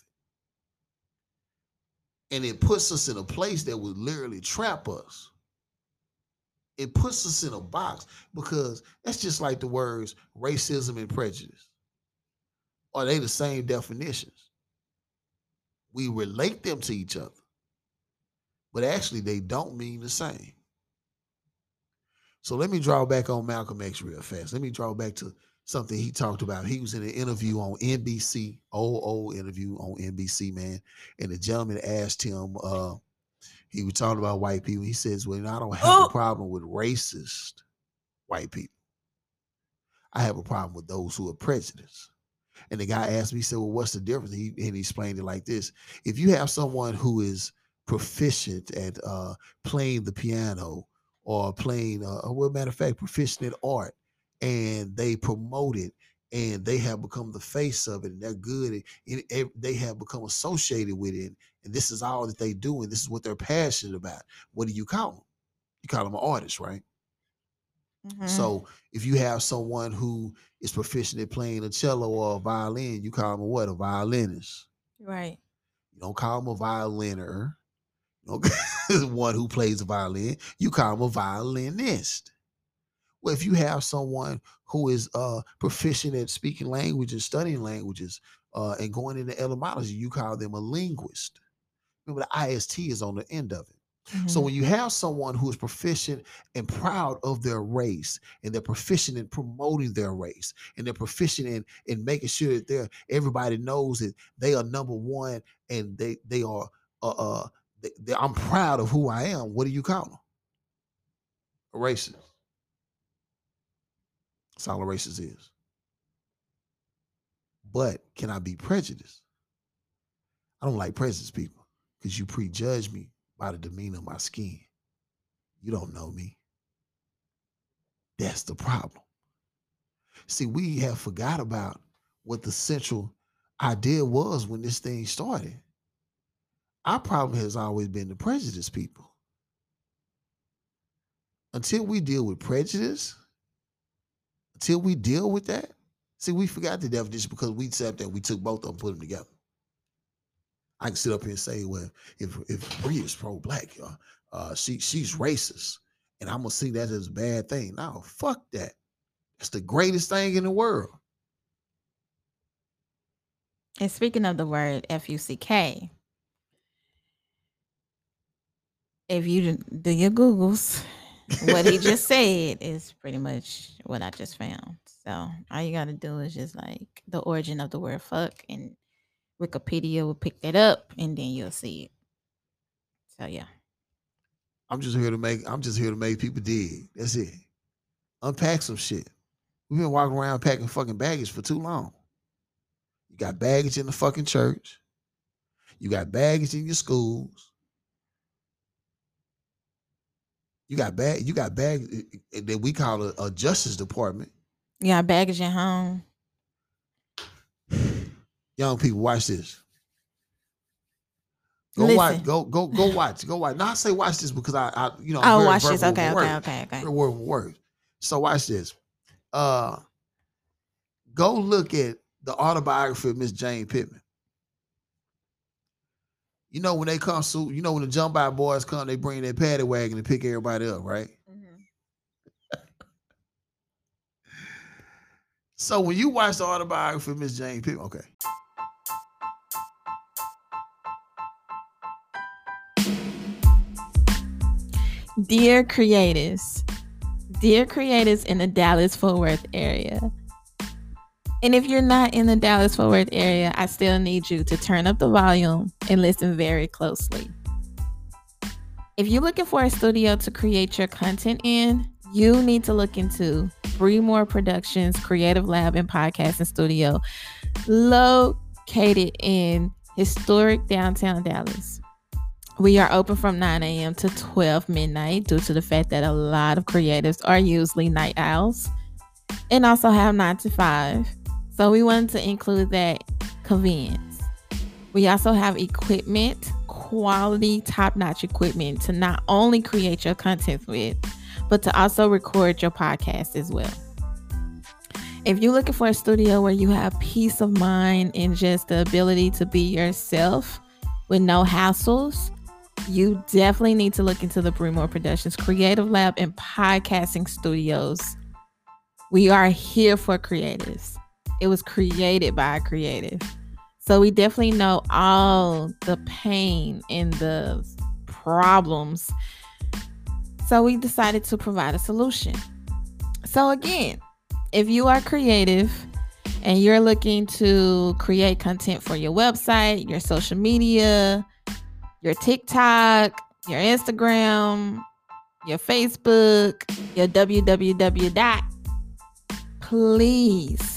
And it puts us in a place that would literally trap us. It puts us in a box because that's just like the words racism and prejudice. Are they the same definitions? We relate them to each other, but actually they don't mean the same. So let me draw back on Malcolm X real fast. Let me draw back to something he talked about. He was in an interview on NBC, old old interview on NBC, man. And the gentleman asked him, uh, he was talking about white people. He says, Well, I don't have Oh. a problem with racist white people. I have a problem with those who are prejudiced. And the guy asked me, he said, Well, what's the difference? He, and he explained it like this if you have someone who is proficient at uh, playing the piano or playing, uh, well, matter of fact, proficient at art, and they promote it and they have become the face of it and they're good and, they have become associated with it and this is all that they do and this is what they're passionate about. What do you call them you call them an artist right? Mhm. so if you have someone who is proficient at playing a cello or a violin you call them a what? A violinist. Right. You don't call them a violiner. You don't (laughs) one who plays a violin you call them a violinist well, if you have someone who is uh, proficient at speaking language and studying languages uh, and going into etymology, you call them a linguist. Remember, the IST is on the end of it. So Mhm. when you have someone who is proficient and proud of their race, and they're proficient in promoting their race, and they're proficient in in making sure that they're everybody knows that they are number one, and they they are uh, uh they, they- I'm proud of who I am. What do you call them? A racist. All a racist is. But can I be prejudiced? I don't like prejudiced people because you prejudge me by the demeanor of my skin. You don't know me. That's the problem. See, we have forgot about what the central idea was when this thing started. Our problem has always been the prejudice people. Until we deal with prejudice, until we deal with that, see, we forgot the definition because we said that we took both of them, put them together. I can sit up here and say, well, if if Bree is pro-black, uh, uh, she she's racist, and I'm gonna see that as a bad thing. No, fuck that. It's the greatest thing in the world. And speaking of the word F U C K, if you do your Googles, what he just (laughs) said is pretty much what I just found. So all you got to do is just like the origin of the word fuck, and Wikipedia will pick that up, and then you'll see it. So yeah, I'm just here to make. I'm just here to make people dig. That's it. Unpack some shit. We've been walking around packing fucking baggage for too long. You got baggage in the fucking church. You got baggage in your schools. You got bag. You got bag eh, that we call a, a justice department. you got baggage at home. Young people, watch this. Go Listen. watch. Go go go watch. Go watch. Now I say watch this because I, I you know. Oh, watch this. Okay, okay, okay, okay. Very word word. So watch this. Uh go look at the autobiography of Miss Jane Pittman. You know when they come so you know when the jump out boys come, they bring their paddy wagon and pick everybody up, right? Mm-hmm. So when you watch the autobiography of Miss Jane Pittman, okay. Dear creatives, dear creatives in the Dallas Fort Worth area. And if you're not in the Dallas Fort Worth area, I still need you to turn up the volume and listen very closely. If you're looking for a studio to create your content in, you need to look into Bremore Productions Creative Lab and Podcasting Studio, located in historic downtown Dallas. We are open from 9 a.m. to 12 midnight due to the fact that a lot of creatives are usually night owls and also have 9 to 5. So we wanted to include that convenience. We also have equipment, quality, top notch equipment to not only create your content with, but to also record your podcast as well. If you're looking for a studio where you have peace of mind and just the ability to be yourself with no hassles, you definitely need to look into the Bremore Productions Creative Lab and Podcasting Studios. We are here for creatives. It was created by a creative. So we definitely know all the pain and the problems. So we decided to provide a solution. So again, if you are creative and you're looking to create content for your website, your social media, your TikTok, your Instagram, your Facebook, your www dot, please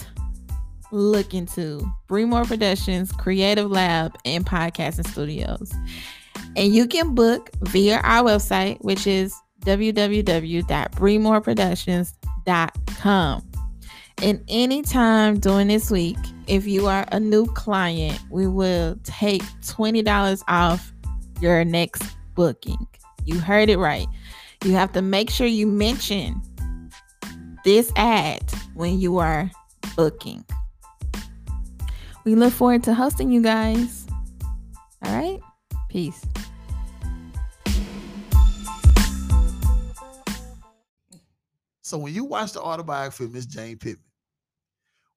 look into Bremore Productions, Creative Lab, and Podcasting Studios. And you can book via our website, which is www.bremoreproductions.com. And anytime during this week, if you are a new client, we will take $20 off your next booking. You heard it right. You have to make sure you mention this ad when you are booking. We look forward to hosting you guys. All right. Peace. So when you watch the autobiography of Miss Jane Pittman,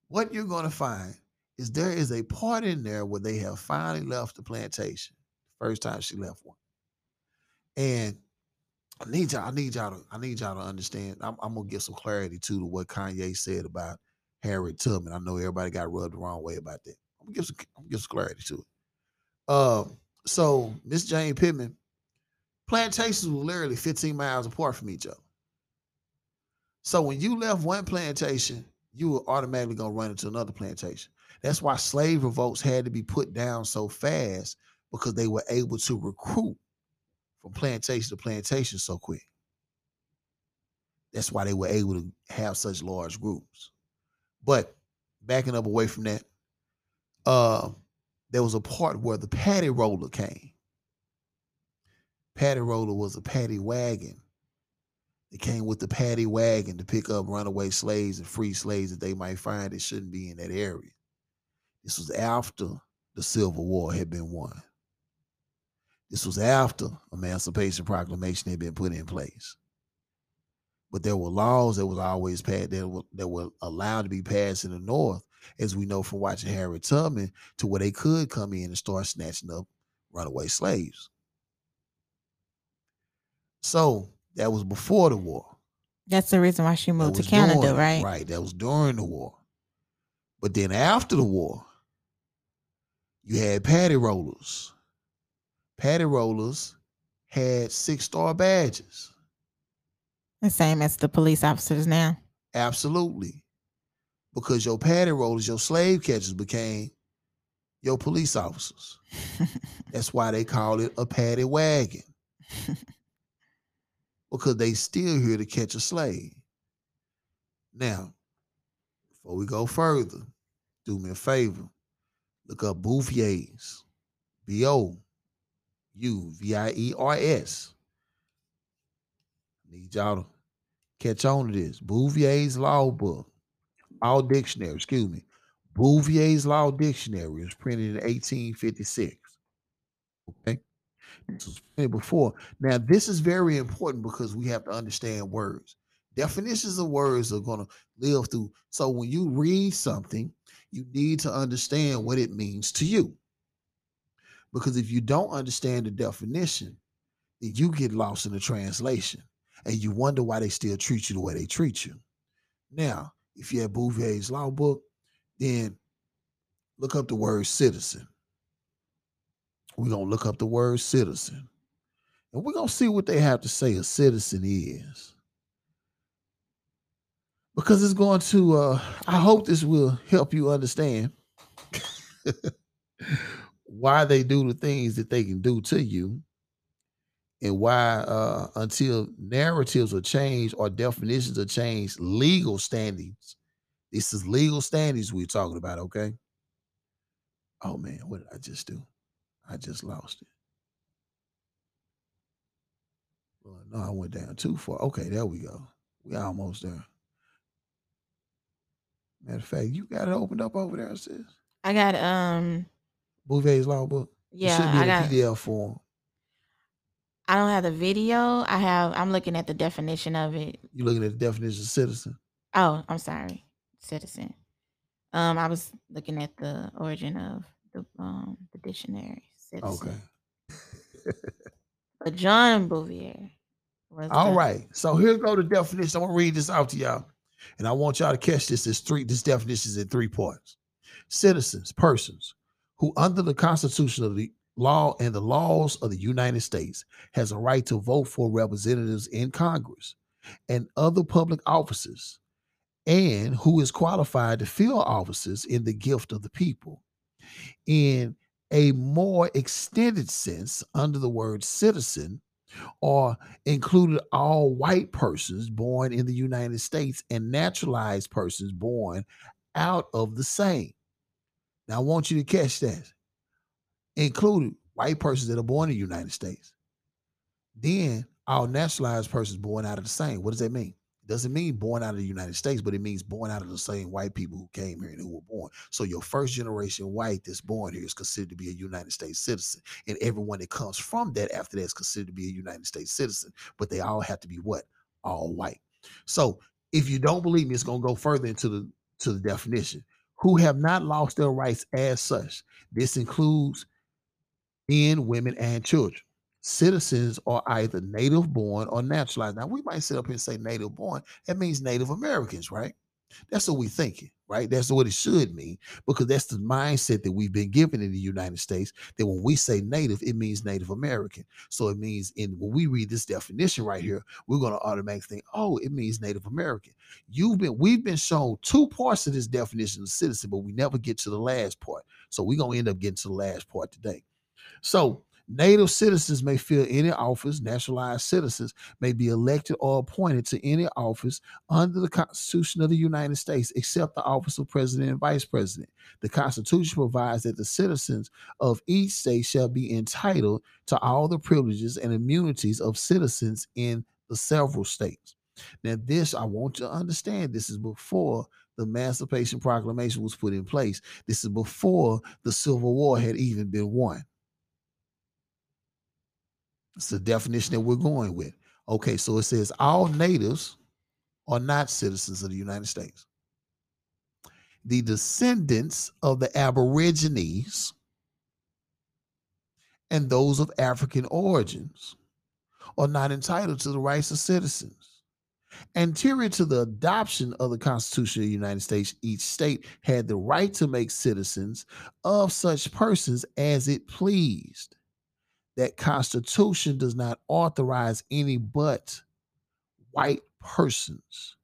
what you're going to find is there is a part in there where they have finally left the plantation. First time she left one, and I need y'all. I need y'all to. I need y'all to understand. I'm, I'm gonna give some clarity too to what Kanye said about Harriet Tubman. I know everybody got rubbed the wrong way about that. I'm gonna give some. I'm gonna give some clarity to it. Um. So Miss Jane Pittman, plantations were literally 15 miles apart from each other. So when you left one plantation, you were automatically gonna run into another plantation. That's why slave revolts had to be put down so fast because they were able to recruit from plantation to plantation so quick. That's why they were able to have such large groups. But backing up away from that, uh, there was a part where the paddy roller came. Paddy roller was a paddy wagon. It came with the paddy wagon to pick up runaway slaves and free slaves that they might find that shouldn't be in that area. This was after the Civil War had been won. This was after Emancipation Proclamation had been put in place. But there were laws that was always passed that were, that were allowed to be passed in the North, as we know from watching Harriet Tubman, to where they could come in and start snatching up runaway slaves. So that was before the war. That's the reason why she moved to Canada, during- right? Right. That was during the war. But then after the war, you had patty rollers. Patty rollers had six star badges. The same as the police officers now. Absolutely. Because your patty rollers, your slave catchers became your police officers. (laughs) That's why they call it a paddy wagon. because they still here to catch a slave. Now, before we go further, do me a favor. Look up Bouvier's. B O U V I E R S. Need y'all to catch on to this. Bouvier's Law Book. Law Dictionary, excuse me. Bouvier's Law Dictionary was printed in 1856. Okay. This was printed before. Now, this is very important because we have to understand words. Definitions of words are going to live through. So when you read something, you need to understand what it means to you. Because if you don't understand the definition, then you get lost in the translation and you wonder why they still treat you the way they treat you. Now, if you have Bouvier's law book, then look up the word citizen. We're going to look up the word citizen. And we're going to see what they have to say a citizen is. Because it's going to, uh, I hope this will help you understand (laughs) why they do the things that they can do to you and why uh, until narratives are changed or definitions are changed, legal standings. This is legal standings we're talking about, okay? Oh man, what did I just do? I just lost it. Well, no, I went down too far. Okay, there we go. We almost there. Matter of fact, you got it opened up over there, sis. I got um Bouvier's law book. Yeah, It should be I in got PDF form. I don't have the video. I have I'm looking at the definition of it. You're looking at the definition of citizen. Oh, I'm sorry. Citizen. Um I was looking at the origin of the um the dictionary. Citizen. Okay. (laughs) But John Bouvier was All right. So here go the definition. I'm gonna read this out to y'all. And I want y'all to catch this as three, this definition is in three parts. Citizens, persons who under the Constitution of the law and the laws of the United States has a right to vote for representatives in Congress and other public offices, and who is qualified to fill offices in the gift of the people. In a more extended sense, under the word citizen, or included all white persons born in the United States and naturalized persons born out of the same. Now, I want you to catch that. Included white persons that are born in the United States. Then all naturalized persons born out of the same. What does that mean? It doesn't mean born out of the United States, but it means born out of the same white people who came here and who were born. So your first generation white that's born here is considered to be a United States citizen. And everyone that comes from that after that is considered to be a United States citizen. But they all have to be what? All white. So if you don't believe me, it's gonna go further into the to the definition. Who have not lost their rights as such. This includes men, women, and children. Citizens are either native born or naturalized. Now we might sit up here and say native born. That means Native Americans, right? That's what we're thinking, right? That's what it should mean because that's the mindset that we've been given in the United States. That when we say native, it means Native American. So it means in when we read this definition right here, we're going to automatically think, oh, it means Native American. You've been we've been shown two parts of this definition of citizen, but we never get to the last part. So we're gonna end up getting to the last part today. So Native citizens may fill any office. Naturalized citizens may be elected or appointed to any office under the Constitution of the United States, except the office of President and Vice President. The Constitution provides that the citizens of each state shall be entitled to all the privileges and immunities of citizens in the several states. Now, this I want you to understand. This is before the Emancipation Proclamation was put in place. This is before the Civil War had even been won. It's the definition that we're going with. Okay, so it says all natives are not citizens of the United States. The descendants of the Aborigines and those of African origins are not entitled to the rights of citizens. Anterior to the adoption of the Constitution of the United States, each state had the right to make citizens of such persons as it pleased. That Constitution does not authorize any but white persons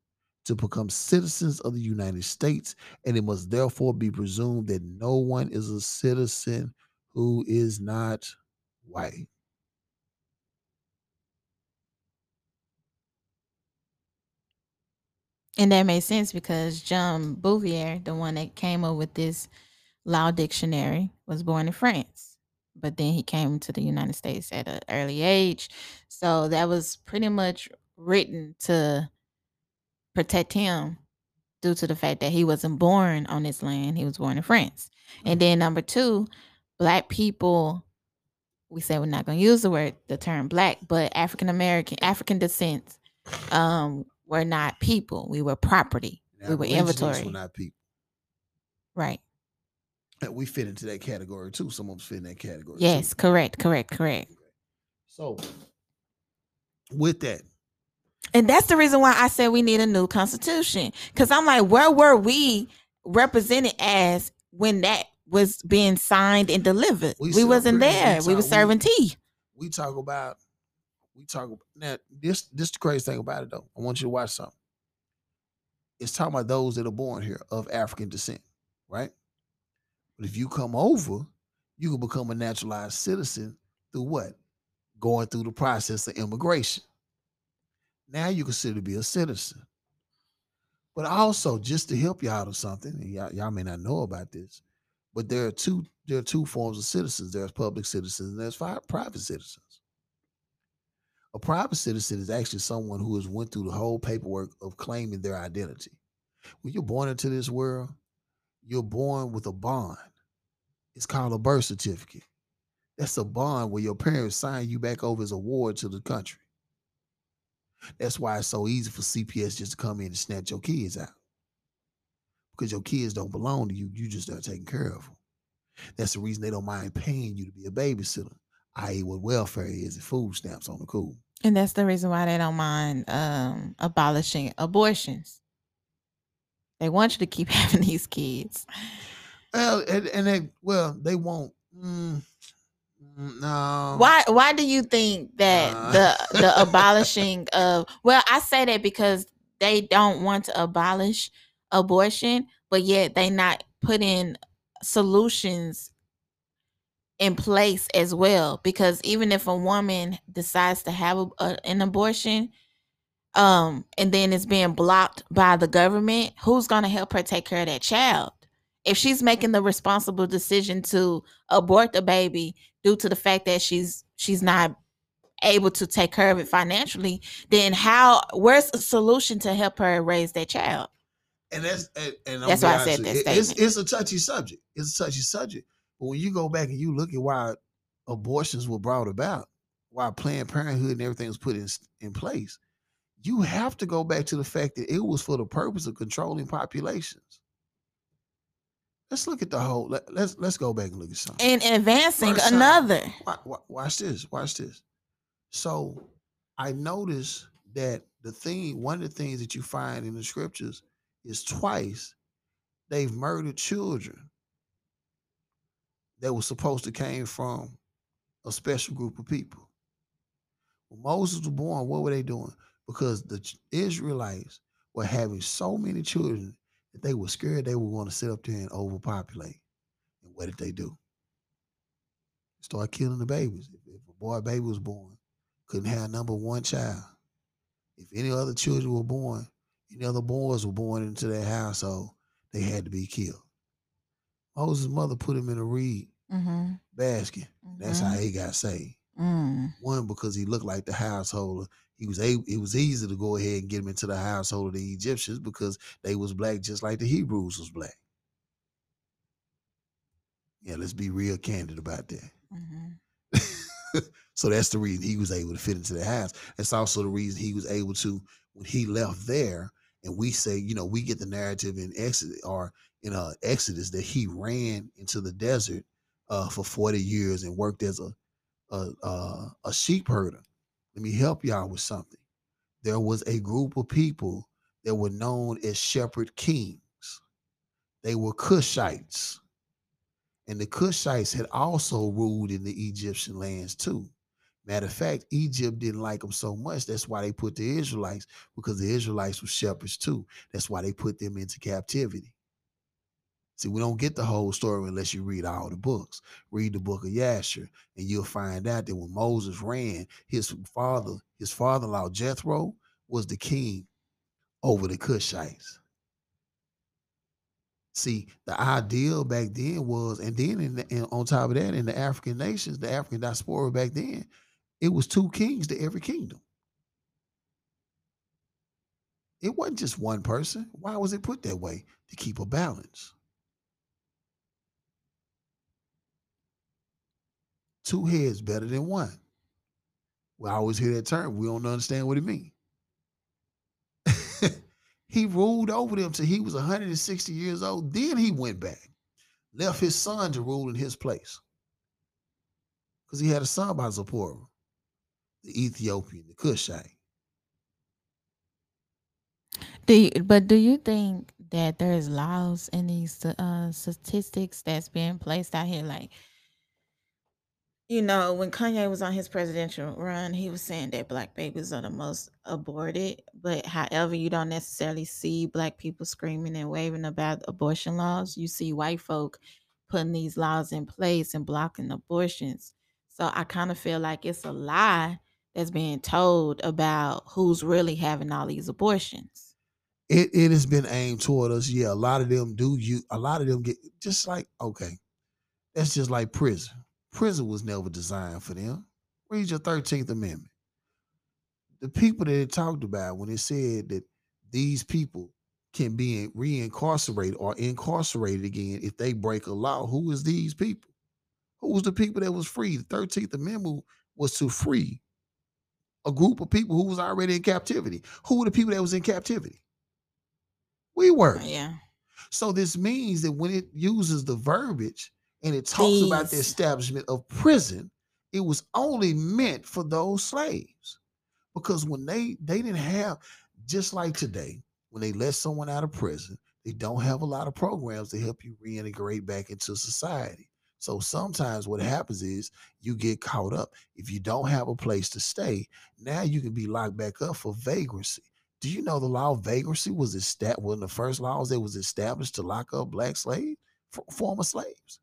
to become citizens of the United States, and it must therefore be presumed that no one is a citizen who is not white. And that made sense because John Bouvier, the one that came up with this law dictionary, was born in France. But then he came to the United States at an early age. So that was pretty much written to protect him due to the fact that he wasn't born on this land. He was born in France. And then number two, black people, we say we're not gonna use the word the term black, but African American, African descent, um, were not people. We were property. Now, we were inventory. Were not people. Right. And we fit into that category too. Some of us fit in that category. Yes, too. correct, correct, correct. So, with that, And that's the reason why I said we need a new constitution. Cause I'm like, where were we represented as when that was being signed and delivered? We We, wasn't we there. We talk- were serving tea. we talk about, we talk about now. This this the crazy thing about it though. I want you to watch something. It's talking about those that are born here of African descent, right? But if you come over, you can become a naturalized citizen through what? Going through the process of immigration. Now you consider to be a citizen. But also, just to help you out of something, y'all, y'all may not know about this, but there are two there are two forms of citizens. There's public citizens and there's fi- private citizens. A private citizen is actually someone who has went through the whole paperwork of claiming their identity. When you're born into this world, you're born with a bond. It's called a birth certificate. That's a bond where your parents sign you back over as a ward to the country. That's why it's so easy for CPS just to come in and snatch your kids out. Because your kids don't belong to you. You just are taking care of them. That's the reason they don't mind paying you to be a babysitter, i.e., what welfare is and food stamps on the cool. And that's the reason why they don't mind um abolishing abortions. They want you to keep (laughs) having these kids. Well, and, and they well, they won't. Mm, mm, no. Why why do you think that Uh. the the (laughs) abolishing of well, I say that because they don't want to abolish abortion, but yet they not putting solutions in place as well because even if a woman decides to have a, a- an abortion um and then it's being blocked by the government. Who's going to help her take care of that child? If she's making the responsible decision to abort the baby due to the fact that she's she's not able to take care of it financially then how where's a solution to help her raise that child? And that's and, and That's why I said that it- it's, it's a touchy subject. It's a touchy subject. But when you go back and you look at why abortions were brought about, why Planned Parenthood and everything was put in in place, you have to go back to the fact that it was for the purpose of controlling populations. Let's look at the whole. Let, let's let's go back and look at something. and advancing First another Wa- wa- Watch this. Watch this. So I noticed that the thing, one of the things that you find in the scriptures is twice they've murdered children that were supposed to came from a special group of people. When Moses was born, what were they doing? Because the Israelites were having so many children that they were scared they were going to sit up there and overpopulate. And what did they do? Start killing the babies. If, if a boy baby was born, couldn't have number one child. If any other children were born, any other boys were born into that household, they had to be killed. Moses' mother put him in a reed Mm-hmm. basket. That's how he got saved. Mm. One because he looked like the householder. He was able. It was easy to go ahead and get him into the household of the Egyptians because they was black just like the Hebrews was black. Yeah, let's be real candid about that. Mm-hmm. (laughs) so that's the reason he was able to fit into the house. That's also the reason he was able to when he left there. And we say, you know, we get the narrative in Exodus or in uh, Exodus that he ran into the desert uh, for forty years and worked as a a, a a sheep herder. Let me help y'all with something. There was a group of people that were known as shepherd kings. They were Cushites. And the Cushites had also ruled in the Egyptian lands too. Matter of fact, Egypt didn't like them so much. That's why they put the Israelites, because the Israelites were shepherds too. That's why they put them into captivity. See, we don't get the whole story unless you read all the books. Read the book of Yasher, and you'll find out that when Moses ran, his father, his father-in-law Jethro, was the king over the Cushites. See, the ideal back then was, and then in the, and on top of that, in the African nations, the African diaspora back then, it was two kings to every kingdom. It wasn't just one person. Why was it put that way? To keep a balance. Two heads better than one. We always hear that term. We don't understand what it means. (laughs) he ruled over them till he was 160 years old. Then he went back, left his son to rule in his place. Because he had a son by Zipporah, the Ethiopian, the Cushite. Do you, but do you think that there's laws in these uh, statistics that's being placed out here? Like, you know, when Kanye was on his presidential run, he was saying that black babies are the most aborted. But however, you don't necessarily see black people screaming and waving about abortion laws. You see white folk putting these laws in place and blocking abortions. So I kind of feel like it's a lie that's being told about who's really having all these abortions. It it has been aimed toward us. Yeah, a lot of them do you a lot of them get just like, okay, that's just like prison. Prison was never designed for them. Read your 13th Amendment. The people that it talked about when it said that these people can be reincarcerated or incarcerated again if they break a law. Who is these people? Who was the people that was free? The 13th Amendment was to free a group of people who was already in captivity. Who were the people that was in captivity? We were. Yeah. So this means that when it uses the verbiage and it talks about the establishment of prison, it was only meant for those slaves. Because when they they didn't have just like today, when they let someone out of prison, they don't have a lot of programs to help you reintegrate back into society. So sometimes what happens is you get caught up. If you don't have a place to stay, now you can be locked back up for vagrancy. Do you know the law of vagrancy was established one of the first laws that was established to lock up black slaves, former slaves?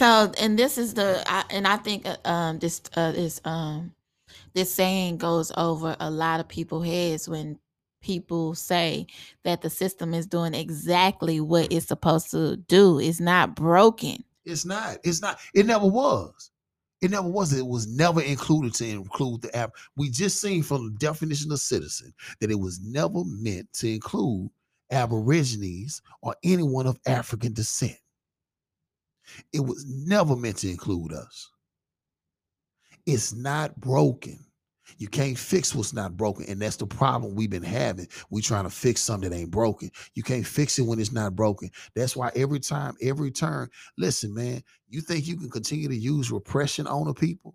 So, and this is the, I, and I think uh, um this uh this um this saying goes over a lot of people's heads when people say that the system is doing exactly what it's supposed to do. It's not broken. It's not. It's not. It never was. It never was. It was never included to include the app. We just seen from the definition of citizen that it was never meant to include Aborigines or anyone of African descent. It was never meant to include us. It's not broken. You can't fix what's not broken. And that's the problem we've been having. We trying to fix something that ain't broken. You can't fix it when it's not broken. That's why every time, every turn, listen, man, you think you can continue to use repression on the people?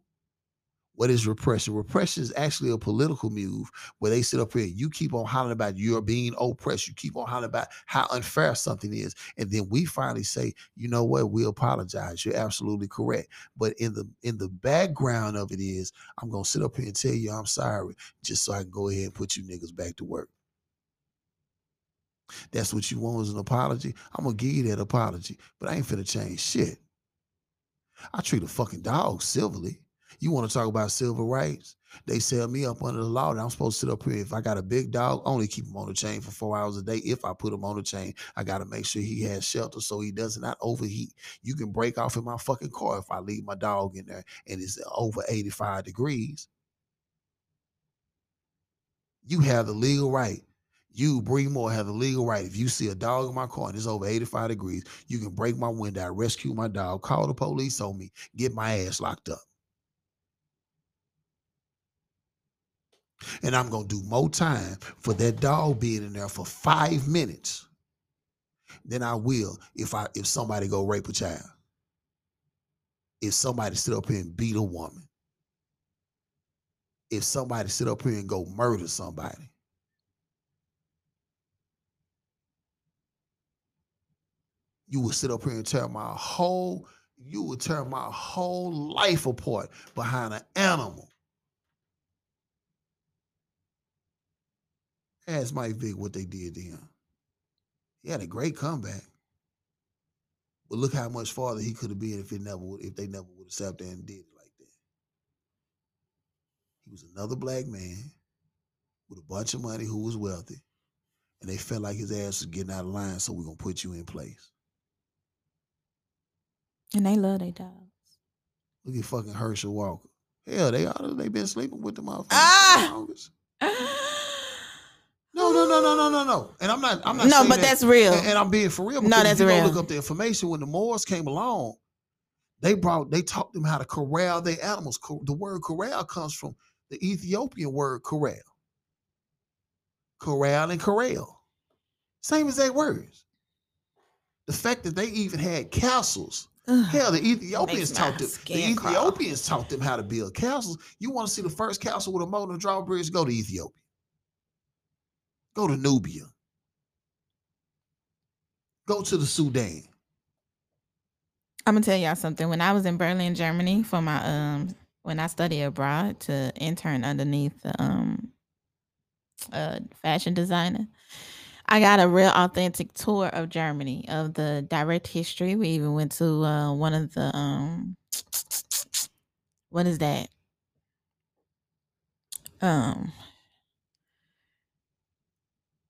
What is repression? Repression is actually a political move where they sit up here. You keep on hollering about you're being oppressed. You keep on hollering about how unfair something is. And then we finally say, you know what? We apologize. You're absolutely correct. But in the in the background of it is, I'm gonna sit up here and tell you I'm sorry, just so I can go ahead and put you niggas back to work. That's what you want is an apology. I'm gonna give you that apology, but I ain't finna change shit. I treat a fucking dog civilly. You want to talk about civil rights? They sell me up under the law that I'm supposed to sit up here. If I got a big dog, only keep him on the chain for four hours a day. If I put him on the chain, I got to make sure he has shelter so he does not overheat. You can break off in my fucking car if I leave my dog in there and it's over 85 degrees. You have the legal right. You, Bree Moore, have the legal right. If you see a dog in my car and it's over 85 degrees, you can break my window, rescue my dog, call the police on me, get my ass locked up. And I'm gonna do more time for that dog being in there for five minutes than I will if I if somebody go rape a child. If somebody sit up here and beat a woman. If somebody sit up here and go murder somebody. You would sit up here and tear my whole, you would tear my whole life apart behind an animal. Ask Mike Vick what they did to him. He had a great comeback. But look how much farther he could have been if it never would, if they never would have sat there and did it like that. He was another black man with a bunch of money who was wealthy. And they felt like his ass was getting out of line, so we're gonna put you in place. And they love their dogs. Look at fucking Herschel Walker. Hell, they oughta, they been sleeping with the motherfuckers. Ah! (laughs) for the longest. No, no, no, no, no, no, no. And I'm not. I'm not. No, but that- that's real. And, and I'm being for real. No, that's you real. Look up the information when the Moors came along. They brought. They taught them how to corral their animals. The word corral comes from the Ethiopian word corral. Corral and corral, same exact words. The fact that they even had castles. Ugh. Hell, the Ethiopians taught them. The skin crawl. Ethiopians taught them how to build castles. You want to see the first castle with a moat and drawbridge? Go to Ethiopia. Go to Nubia. Go to the Sudan. I'm gonna tell y'all something. When I was in Berlin, Germany, for my um, when I studied abroad to intern underneath um, uh, fashion designer, I got a real authentic tour of Germany of the direct history. We even went to uh, one of the um, (tsk) what is that? Um,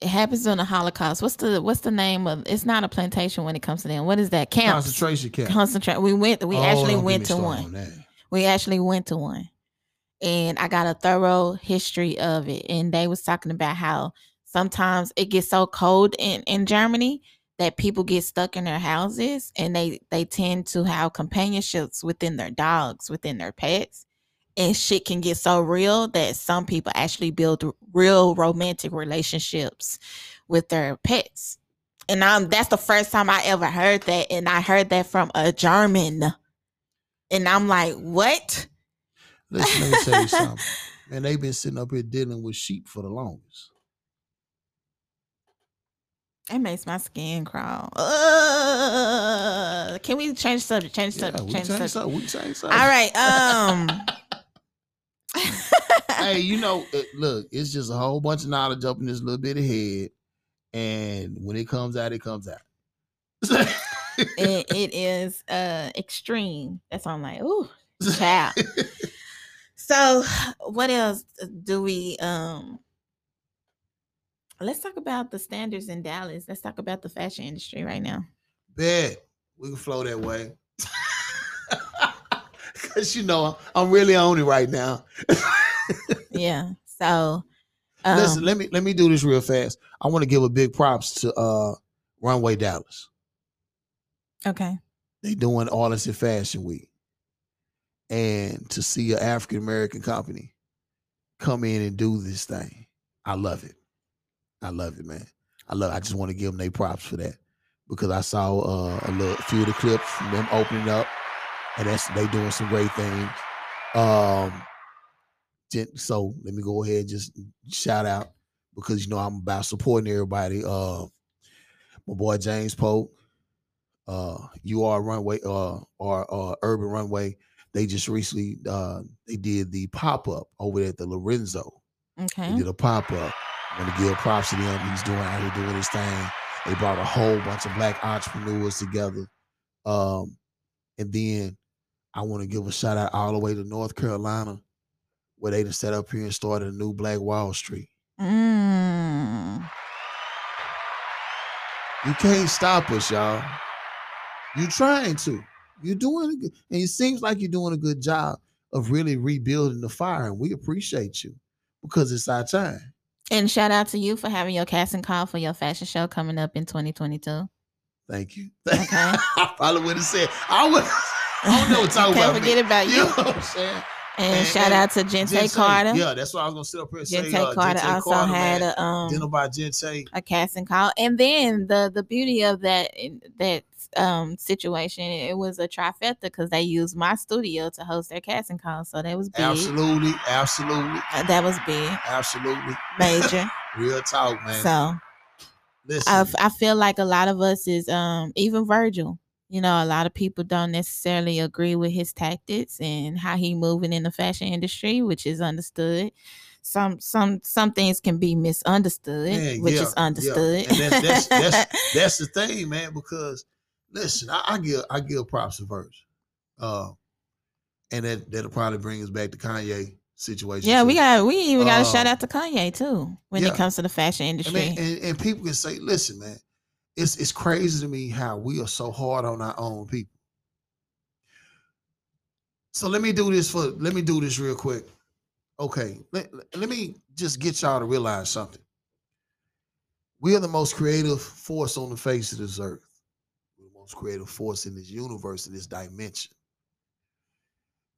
it happens on the Holocaust. What's the what's the name of? It's not a plantation when it comes to them. What is that? Camps. Concentration camp. Concentrate. We went. We Oh, actually went to one. on. We actually went to one, and I got a thorough history of it. And they was talking about how sometimes it gets so cold in in Germany that people get stuck in their houses, and they they tend to have companionships within their dogs, within their pets. And shit can get so real that some people actually build real romantic relationships with their pets. And um, that's the first time I ever heard that. And I heard that from a German. And I'm like, what? Listen, let me tell you (laughs) something. Man, they've been sitting up here dealing with sheep for the longest. It makes my skin crawl. Uh, can we change subject? Change Yeah, subject. we change change subject. something. We change something. All right. Um. (laughs) hey, you know, it, look, it's just a whole bunch of knowledge up in this little bit of head, and when it comes out, it comes out. it, it is uh extreme. That's why I'm like, ooh, child. (laughs) So, what else do we um? Let's talk about the standards in Dallas. Let's talk about the fashion industry right now. Bet we can flow that way. (laughs) Cause you know I'm really on it right now. (laughs) Yeah. So, um, Listen, let me let me do this real fast. I want to give a big props to uh Runway Dallas. okay. They doing Artists in Fashion Week. And to see an African American company come in and do this thing, I love it. I love it, man. I love. I just want to give them their props for that because I saw uh, a little few of the clips from them opening up, and that's they doing some great things. Um, so let me go ahead and just shout out because you know I'm about supporting everybody. Uh, my boy James Pope, uh, you are runway, uh, or uh, urban runway. They just recently uh, they did the pop up over at the Lorenzo. Okay. They did a pop up. want to give props to them. He's doing out here doing his thing. They brought a whole bunch of black entrepreneurs together. Um, and then I want to give a shout out all the way to North Carolina, where they just set up here and started a new Black Wall Street. Mm. You can't stop us, y'all. You're trying to. You're doing good, and it seems like you're doing a good job of really rebuilding the fire, and we appreciate you because it's our time. And shout out to you for having your casting call for your fashion show coming up in 2022. Thank you. (laughs) Okay. I probably would have said I would. I don't know what to talk (laughs) Can't about. forget me. about You you. know what I'm saying? And, And- shout and out to Gente Gente, Carter. Yeah, that's what I was gonna sit up here and say. Gente uh, Carter Gente also Carter, had man. a um dinner by Gente. a casting call, and then the the beauty of that that um situation it was a trifecta because they used my studio to host their casting call, so that was big. Absolutely, absolutely, Uh, that was big, absolutely. major. (laughs) Real talk, man. so Listen, I, I feel like a lot of us is um even Virgil. You know, a lot of people don't necessarily agree with his tactics and how he moving in the fashion industry, which is understood. Some some some things can be misunderstood, Yeah, which yeah, is yeah. understood. And that- that's- that's- (laughs) that's the thing, man. Because listen, I, I give I give props to Verse, uh, and that that'll probably bring us back to Kanye situation. yeah, we got we even got to shout Um, out to Kanye too when yeah. it comes to the fashion industry. mean, and, and people can say, listen, man, it's it's crazy to me how we are so hard on our own people. So let me do this for let me do this real quick. Okay, let, let me just get y'all to realize something. We are the most creative force on the face of this earth. We're the most creative force in this universe, in this dimension.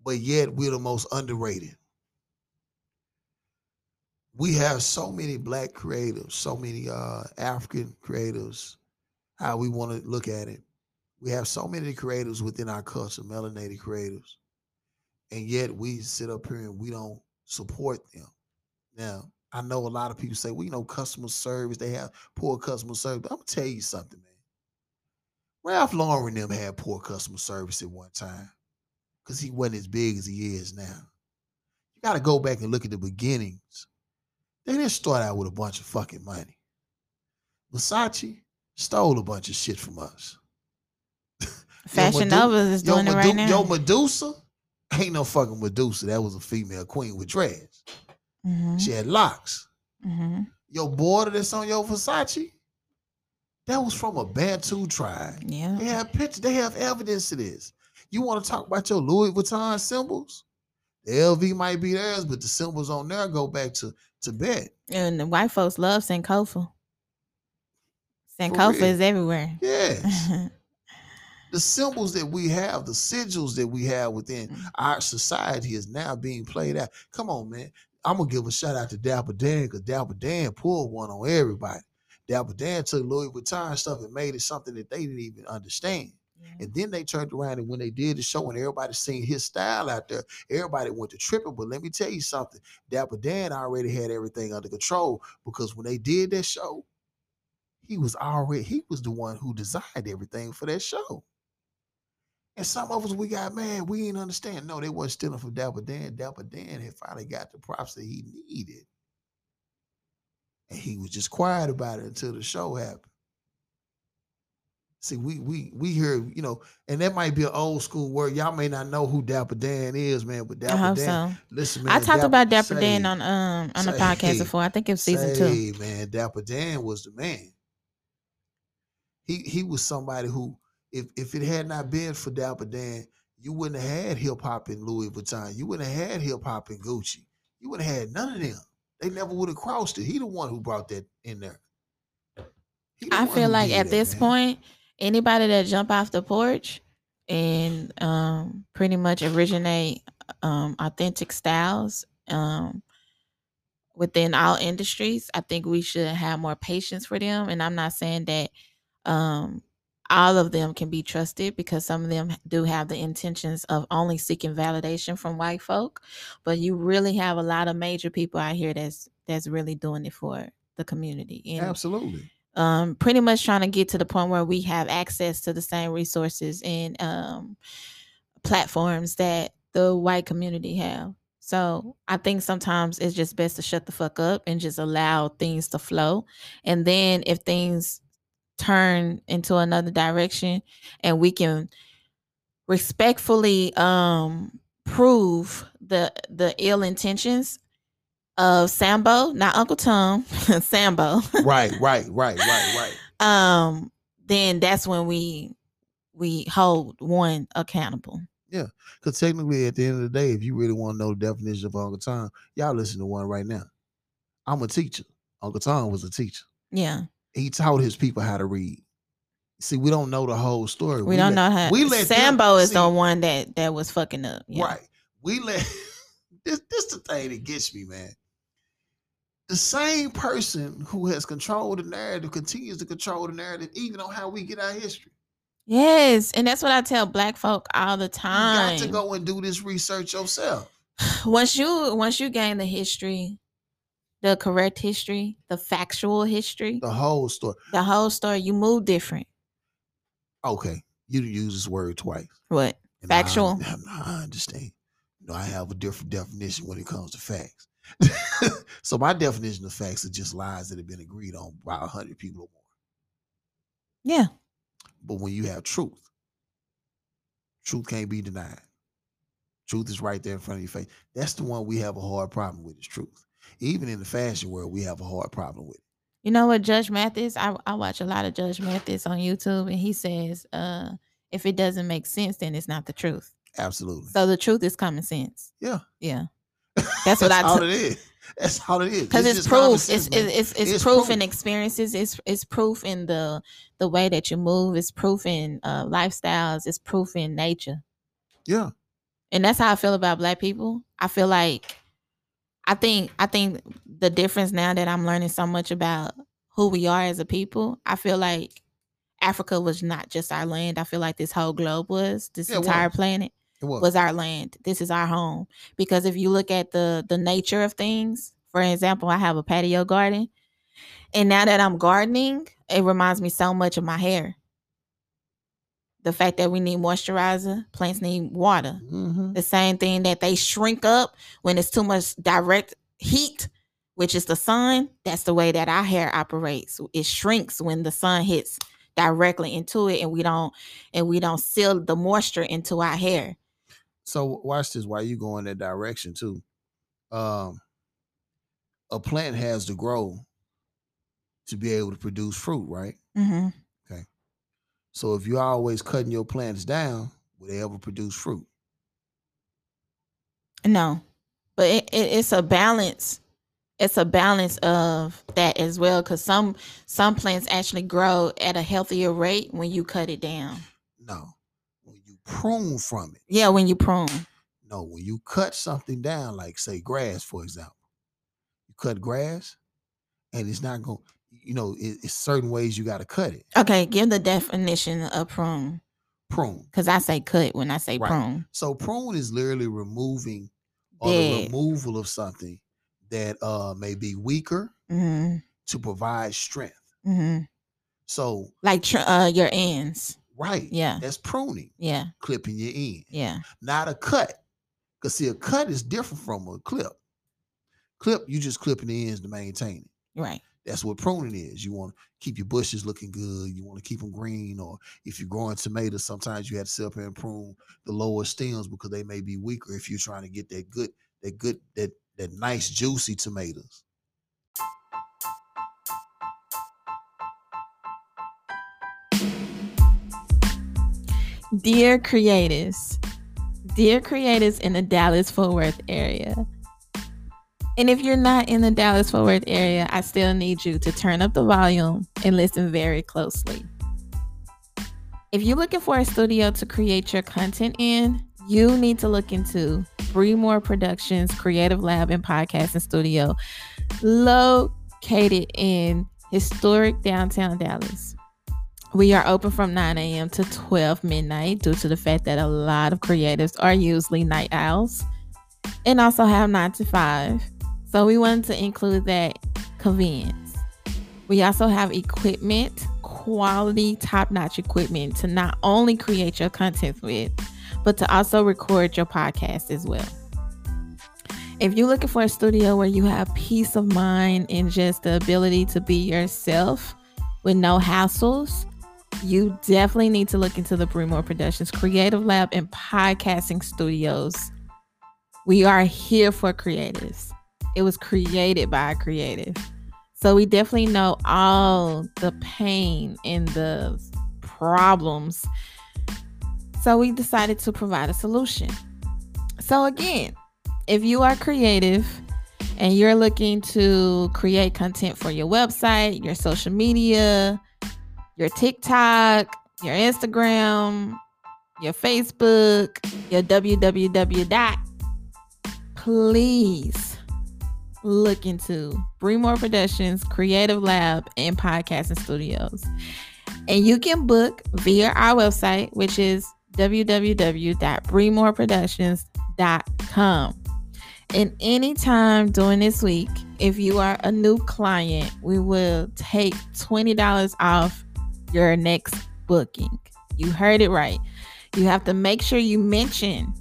But yet we're the most underrated we have so many black creatives, so many uh African creatives, how we want to look at it. We have so many creatives within our culture, melanated creatives, and yet we sit up here and we don't support them. Now, I know a lot of people say, well, you know, customer service, they have poor customer service. But I'm gonna tell you something, man. Ralph Lauren them had poor customer service at one time because he wasn't as big as he is now. You got to go back and look at the beginnings. They didn't start out with a bunch of fucking money. Versace stole a bunch of shit from us. (laughs) Fashion Medu- Nova is doing it right now. Yo, Medusa ain't no fucking Medusa. That was a female queen with dreads. Mhm, She had locks. mhm. Your border that's on your Versace, that was from a Bantu tribe. Yeah. They have pictures. They have evidence of this. You want to talk about your Louis Vuitton symbols? The LV might be theirs, but the symbols on there go back to Tibet. And the white folks love Sankofa. Sankofa is everywhere. Yes. (laughs) the symbols that we have, the sigils that we have within Mm. our society is now being played out. Come on, man. I'm gonna give a shout out to Dapper Dan because Dapper Dan pulled one on everybody. Dapper Dan took Louis Vuitton stuff and made it something that they didn't even understand. And then they turned around and when they did the show and everybody seen his style out there, everybody went to tripping. But let me tell you something, Dapper Dan already had everything under control because when they did that show, he was already he was the one who designed everything for that show. And some of us we got mad, we didn't understand. No, they wasn't stealing from Dapper Dan. Dapper Dan had finally got the props that he needed. And he was just quiet about it until the show happened. See, we we we hear, you know, and that might be an old school word. Y'all may not know who Dapper Dan is, man, but Dapper hope Dan. so. Listen, man. I talked about Dapper say- Dan on um on the podcast before. I think it was season two. say, man, Dapper Dan was the man. He he was somebody who, if if it had not been for Dapper Dan, you wouldn't have had hip hop in Louis Vuitton. You wouldn't have had hip hop in Gucci. You wouldn't have had none of them. They never would have crossed it. He the one who brought that in there. The I feel like at that, this man. point, anybody that jump off the porch and um pretty much originate um authentic styles um within all industries, I think we should have more patience for them. And I'm not saying that um all of them can be trusted because some of them do have the intentions of only seeking validation from white folk. But you really have a lot of major people out here that's that's really doing it for the community. And absolutely. um, pretty much trying to get to the point where we have access to the same resources and um, platforms that the white community have. So I think sometimes it's just best to shut the fuck up and just allow things to flow. And then if things turn into another direction and we can respectfully um prove the the ill intentions of Sambo, not Uncle Tom, (laughs) Sambo. right, right, (laughs) right, right, right. um, then that's when we we hold one accountable. Yeah, because technically, at the end of the day, if you really want to know the definition of Uncle Tom, y'all listen to one right now. I'm a teacher. Uncle Tom was a teacher. Yeah, He taught his people how to read. See, we don't know the whole story. we, don't let- know how. We let them- Sambo is see, the one that that was fucking up. Yeah. Right. We let (laughs) this this the thing that gets me, man. The same person who has controlled the narrative continues to control the narrative, even on how we get our history. Yes, and that's what I tell black folk all the time. You got to go and do this research yourself. (sighs) once you once you gain the history, the correct history, the factual history, The whole story. the whole story, you move different. Okay, you use this word twice. What? And I- Factual? I, understand. You know, I have a different definition when it comes to facts. (laughs) so my definition of facts are just lies that have been agreed on by a hundred people or more. Yeah. But when you have truth, truth can't be denied. Truth is right there in front of your face. That's the one we have a hard problem with is truth. Even in the fashion world, we have a hard problem with it. You know what, Judge Mathis? I, I watch a lot of Judge Mathis on YouTube, and he says, uh, if it doesn't make sense, then it's not the truth. Absolutely. So the truth is common sense. yeah. Yeah. (laughs) That's what I all took- it is. That's all it is. because it's, common proof. sense, It's, it's it's it's It's proof proof. in experiences. It's it's proof in the the way that you move. It's proof in uh, lifestyles. It's proof in nature. yeah. and that's how I feel about black people. I feel like I think I think the difference now that I'm learning so much about who we are as a people, I feel like Africa was not just our land. I feel like this whole globe was, this Yeah, entire was. planet was. was our land. This is our home. Because if you look at the the nature of things, for example, I have a patio garden. And now that I'm gardening, it reminds me so much of my hair. The fact that we need moisturizer, plants need water. Mhm. The same thing that they shrink up when it's too much direct heat, which is the sun. That's the way that our hair operates. It shrinks when the sun hits directly into it and we don't and we don't seal the moisture into our hair. So watch this while you go in that direction too. Um, a plant has to grow to be able to produce fruit, right? hmm So if you're always cutting your plants down, will they ever produce fruit? No, but it, it, it's a balance. It's a balance of that as well, because some some plants actually grow at a healthier rate when you cut it down. No. When you prune from it, Yeah, when you prune. no. When you cut something down, like say grass, for example, you cut grass, and it's not going. You know, it, it's certain ways you got to cut it. Okay, give the definition of prune, Prune. because I say cut when I say Right. prune. So prune is literally removing or the removal of something that uh may be weaker hmm to provide strength. hmm So Like tr- uh, your ends. right, Yeah, that's pruning, yeah, clipping your end, yeah. not a cut. Cause see, a cut is different from a clip. Clip, you just clipping the ends to maintain it. Right. That's what pruning is. You want to keep your bushes looking good. You want to keep them green. Or if you're growing tomatoes, sometimes you have to sit up and prune the lower stems because they may be weaker if you're trying to get that good, that good, that that nice juicy tomatoes. Dear creators, dear creators in the Dallas Fort Worth area. And if you're not in the Dallas Fort Worth area, I still need you to turn up the volume and listen very closely. If you're looking for a studio to create your content in, you need to look into Bremore Productions Creative Lab and Podcasting Studio, located in historic downtown Dallas. We are open from 9 a.m. to 12 midnight due to the fact that a lot of creatives are usually night owls and also have 9 to 5. So we wanted to include that convenience. We also have equipment, quality, top notch equipment to not only create your content with, but to also record your podcast as well. If you're looking for a studio where you have peace of mind and just the ability to be yourself with no hassles, you definitely need to look into the Bremore Productions Creative Lab and Podcasting Studios. We are here for creatives. It was created by a creative. So we definitely know all the pain and the problems. So we decided to provide a solution. So again, if you are creative and you're looking to create content for your website, your social media, your TikTok, your Instagram, your Facebook, your www dot, please look into Bremore Productions, Creative Lab, and Podcasting Studios. And you can book via our website, which is www.bremoreproductions.com. And anytime during this week, if you are a new client, we will take $20 off your next booking. You heard it right. You have to make sure you mention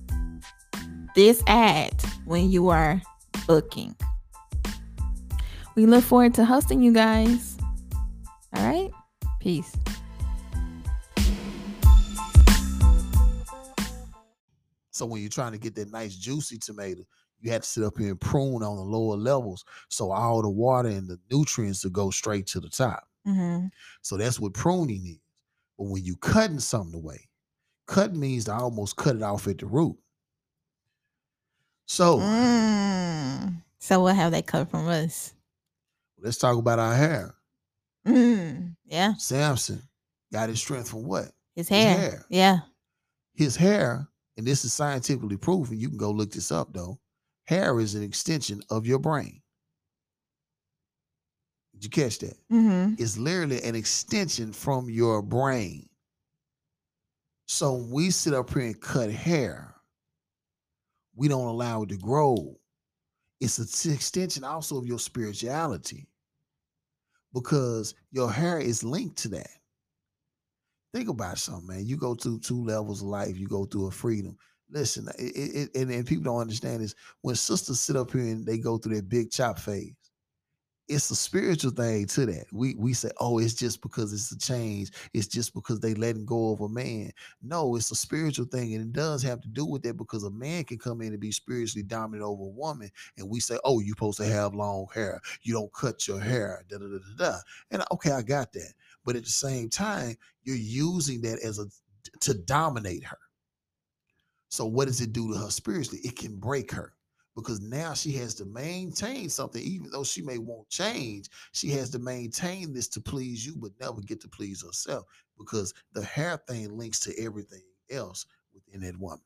this ad when you are booking. We look forward to hosting you guys. All right. Peace. So when you're trying to get that nice juicy tomato, you have to sit up here and prune on the lower levels so all the water and the nutrients will go straight to the top. Mm-hmm. So that's what pruning is. But when you cutting something away, cut means to almost cut it off at the root. So Mm. So what have they cut from us? Let's talk about our hair. Mm. Yeah, Samson got his strength from what? his hair. hair. Yeah. His hair, and this is scientifically proven. You can go look this up though. Hair is an extension of your brain. Did you catch that? Mm-hmm. It's literally an extension from your brain. So we sit up here and cut hair, we don't allow it to grow. It's an extension also of your spirituality because your hair is linked to that. Think about something, man. You go through two levels of life, you go through a freedom. Listen, it, it, and, and people don't understand this. When sisters sit up here and they go through their big chop phase, it's a spiritual thing to that. We we say, oh, it's just because it's a change. It's just because they letting go of a man. No, it's a spiritual thing, and it does have to do with that because a man can come in and be spiritually dominant over a woman, and we say, oh, you're supposed to have long hair. You don't cut your hair. Da da da da da. And okay, I got that. But at the same time, you're using that as a to dominate her. So what does it do to her spiritually? It can break her because now she has to maintain something, even though she may want change. She has to maintain this to please you, but never get to please herself because the hair thing links to everything else within that woman.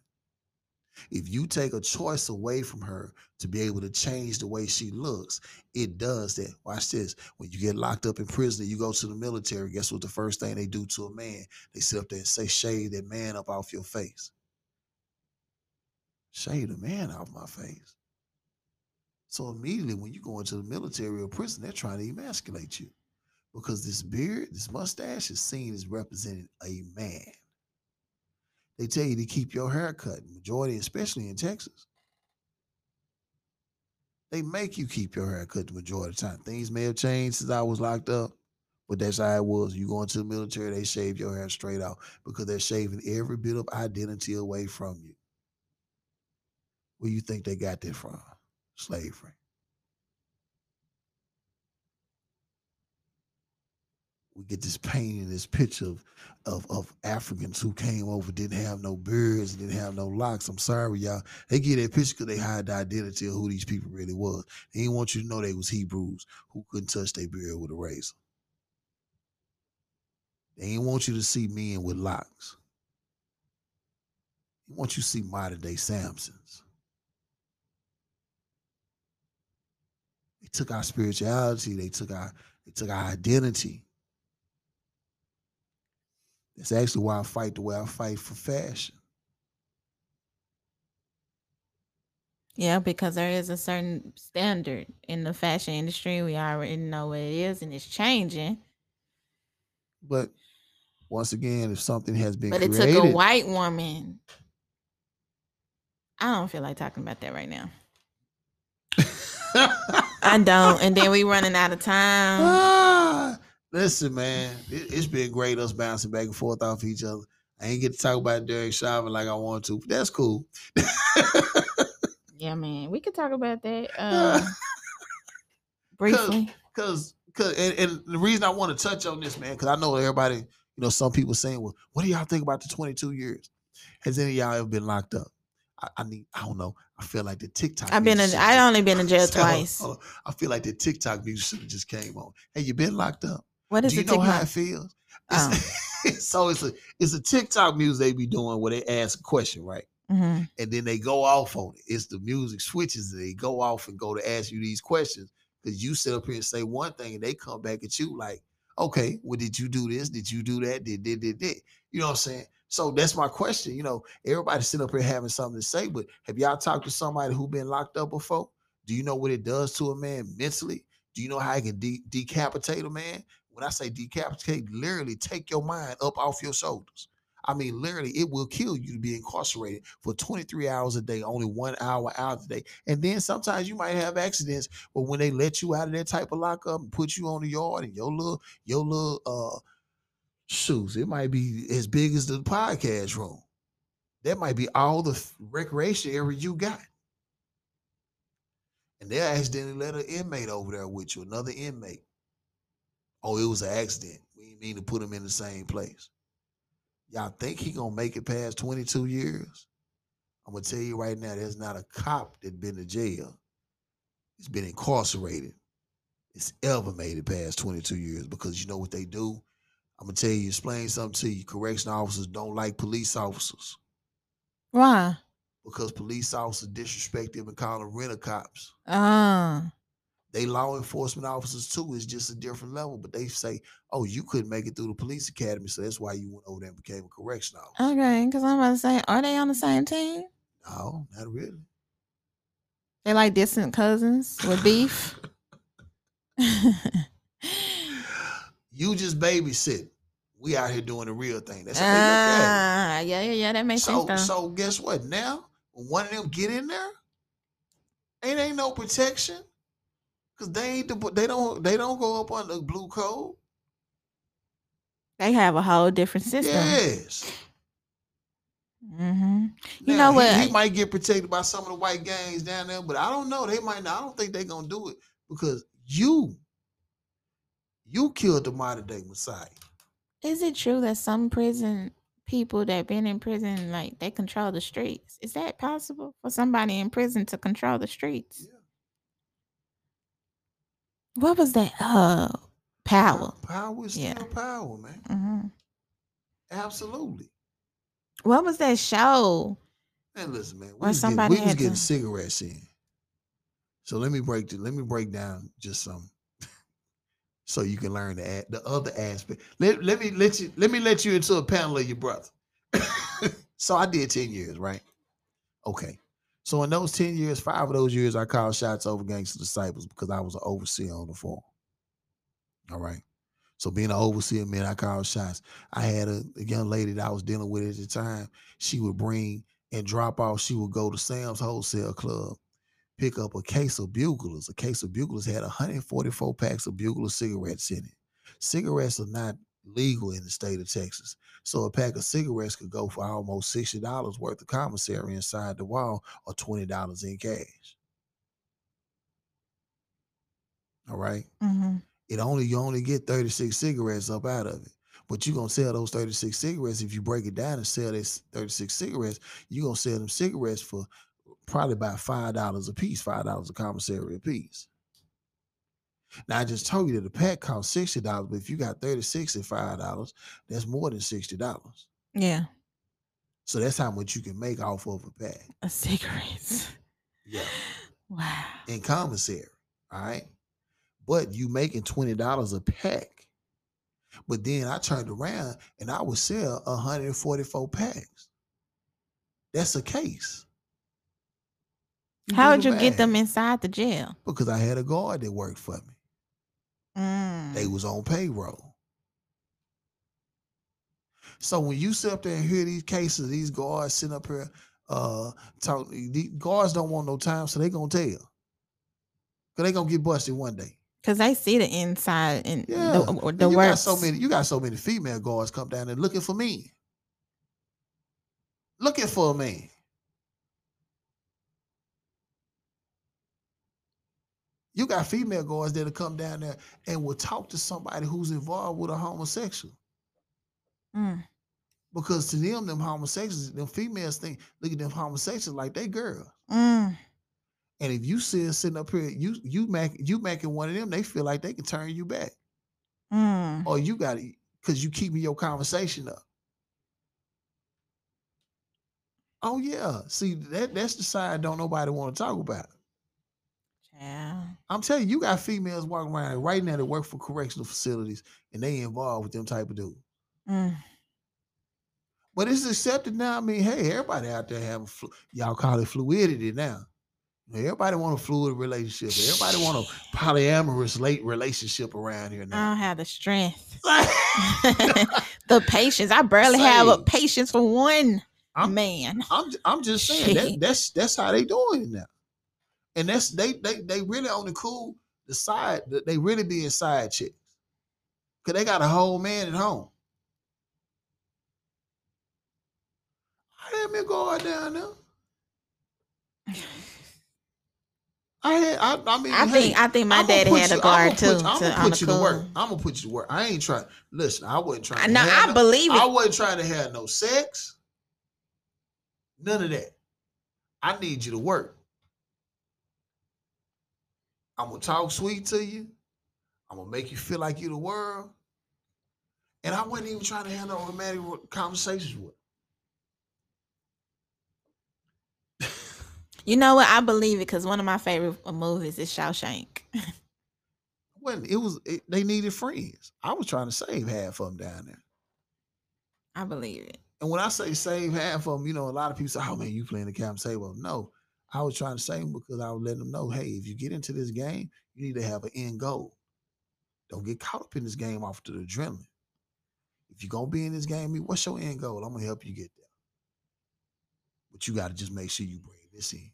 If you take a choice away from her to be able to change the way she looks, it does that. Watch this. When you get locked up in prison, you go to the military, guess what the first thing they do to a man? They sit up there and say, shave that man up off your face. Shave the man off my face. So immediately when you go into the military or prison, they're trying to emasculate you because this beard, this mustache is seen as representing a man. They tell you to keep your hair cut, majority, especially in Texas. They make you keep your hair cut the majority of the time. Things may have changed since I was locked up, but that's how it was. You go into the military, they shave your hair straight out because they're shaving every bit of identity away from you. Where you think they got that from? Slavery. we get this painting, this picture of, of of Africans who came over, didn't have no beards, didn't have no locks. I'm sorry, y'all. They get that picture because they hide the identity of who these people really was. They didn't want you to know they was Hebrews who couldn't touch their beard with a razor. They didn't want you to see men with locks. They want you to see modern day Samsons. Took our spirituality, they took our they took our identity. That's actually why I fight the way I fight for fashion. Yeah, because there is a certain standard in the fashion industry. We already know what it is, and it's changing. But once again, if something has been But it created, took a white woman. I don't feel like talking about that right now. (laughs) I don't. And then we running out of time. Ah, (sighs) listen, man, it, it's been great us bouncing back and forth off each other. I ain't get to talk about Derek Chauvin like I want to, but that's cool. Yeah, man. We could talk about that (laughs) uh, (laughs) briefly. Cause, cause, and, and the reason I want to touch on this, man, because I know everybody, you know, some people saying, "Well, what do y'all think about the 22 years? Has any of y'all ever been locked up?" I, I need, I don't know. I feel like the TikTok. I've been in. I only been in jail (laughs) twice. on. I feel like the TikTok music should have just came on. Hey, you been locked up? What is Do you know how it feels? Oh. (laughs) So it's a it's a TikTok music they be doing where they ask a question, right? Mhm. and then they go off on it. It's the music switches and they go off and go to ask you these questions because you sit up here and say one thing and they come back at you like, okay, well, did you do this? Did you do that? Did did did did? You know what I'm saying? So that's my question. You know, everybody sitting up here having something to say, but have y'all talked to somebody who been locked up before? Do you know what it does to a man mentally? Do you know how it can de- decapitate a man? When I say decapitate, literally take your mind up off your shoulders. I mean, literally, it will kill you to be incarcerated for 23 hours a day, only one hour out a day. And then sometimes you might have accidents, but when they let you out of that type of lockup and put you on the yard and your little, your little uh shoes, it might be as big as the podcast room. That might be all the recreation area you got. And they accidentally let an inmate over there with you, another inmate. Oh, it was an accident. We didn't mean to put him in the same place. Y'all think he gonna make it past 22 years? I'm gonna tell you right now, there's not a cop that been to jail. It's been incarcerated. It's ever made it past 22 years because you know what they do? I'm gonna tell you, explain something to you. Correction officers don't like police officers Why? because police officers disrespect them and call them rent cops. Ah. They law enforcement officers too is just a different level, but they say, "Oh, you couldn't make it through the police academy, so that's why you went over there and became a correction officer." Okay, because I'm about to say, are they on the same team? No, not really. They're like distant cousins with beef. (laughs) You just babysit. We out here doing the real thing. That's how they look at Ah, yeah, yeah, yeah. That makes So, sense. Though. so guess what? Now, when one of them get in there, ain't ain't no protection, cause they ain't the, they don't they don't go up under the blue code. they have a whole different system. Yes. hmm You Now, know what? He, he might get protected by some of the white gangs down there, but I don't know. They might not. I don't think they're gonna do it because you, you killed the modern day Messiah. Is it true that some prison people that been in prison like they control the streets? Is that possible for somebody in prison to control the streets? Yeah. What was that? Uh, power. Power is still power, man. hmm Absolutely. What was that show? And listen, man, we was, getting, somebody we was getting to- cigarettes in. So let me break the, let me break down just some so you can learn the the other aspect. Let, let me let you let me let you into a panel of your brother. (laughs) so I did 10 years, right? Okay. So in those 10 years, five of those years I called shots over gangster disciples because I was an overseer on the farm. All right. So being an overseer man, I called shots. I had a, a young lady that I was dealing with at the time. She would bring and drop off. She would go to Sam's Wholesale Club, pick up a case of buglers. A case of buglers had 144 packs of bugler cigarettes in it. Cigarettes are not legal in the state of Texas. So a pack of cigarettes could go for almost $60 worth of commissary inside the wall or $20 in cash. All right hmm it only you only get 36 cigarettes up out of it. But you're gonna sell those 36 cigarettes. If you break it down and sell this 36 cigarettes, you're gonna sell them cigarettes for probably about five dollars a piece, five dollars a commissary a piece. Now I just told you that the pack costs sixty dollars, but if you got 36 at five dollars, that's more than sixty dollars. Yeah, So that's how much you can make off of a pack. a cigarettes. Yeah. (laughs) Wow. in commissary. All right. But you making twenty dollars a pack. But then I turned around and I would sell 144 packs. That's a case. How the you get them inside the jail? Because I had a guard that worked for me. Mm. They was on payroll. So when you sit up there and hear these cases, these guards sitting up here uh talk these guards don't want no time, so they gonna tell. Cause they gonna get busted one day. Cause they see the inside and Yeah. the, And the you got so many, you got so many female guards come down there looking for me. Looking for me. You got female guards that'll come down there and will talk to somebody who's involved with a homosexual. Mm, Because to them, them homosexuals, them females think, look at them homosexuals like they girls. mm, And if you see sitting up here, you you mac you making one of them, they feel like they can turn you back. mm. Or you got to because you keeping your conversation up. Oh yeah. See, that that's the side don't nobody want to talk about. Child. I'm telling you, you got females walking around right now that work for correctional facilities and they involved with them type of dudes. Mm. But it's accepted now. I mean, hey, everybody out there having flu- y'all call it fluidity now. Everybody want a fluid relationship. Everybody want a (laughs) polyamorous late relationship around here now. I don't have the strength, (laughs) (laughs) the patience. I barely have a patience for one I'm- man. I'm I'm just saying that that's that's how they doing it now. And that's they they they really on the cool the side that they really being side chicks. Cause they got a whole man at home. I had me guard down there. I had I, I mean I hey, think I think my I'ma daddy had you- a guard too. Put, I'm gonna put you to work. I'm gonna put you to work. I ain't trying. Listen, I wasn't trying. Have I no- believe it. I wasn't trying to have no sex. None of that. I need you to work. I'm gonna talk sweet to you. I'm gonna make you feel like you're the world. And I wasn't even trying to handle romantic ro- conversations with. You know what? I believe it because one of my favorite movies is Shawshank. (laughs) When it was, it, they needed friends. I was trying to save half of them down there. I believe it. And when I say save half of them, you know, a lot of people say, "Oh man, you playing the cap them." No, I was trying to them because I was letting them know, hey, if you get into this game, you need to have an end goal. Don't get caught up in this game off to the adrenaline. If you're gonna be in this game, what's your end goal? I'm gonna help you get there. But you got to just make sure you bring this in.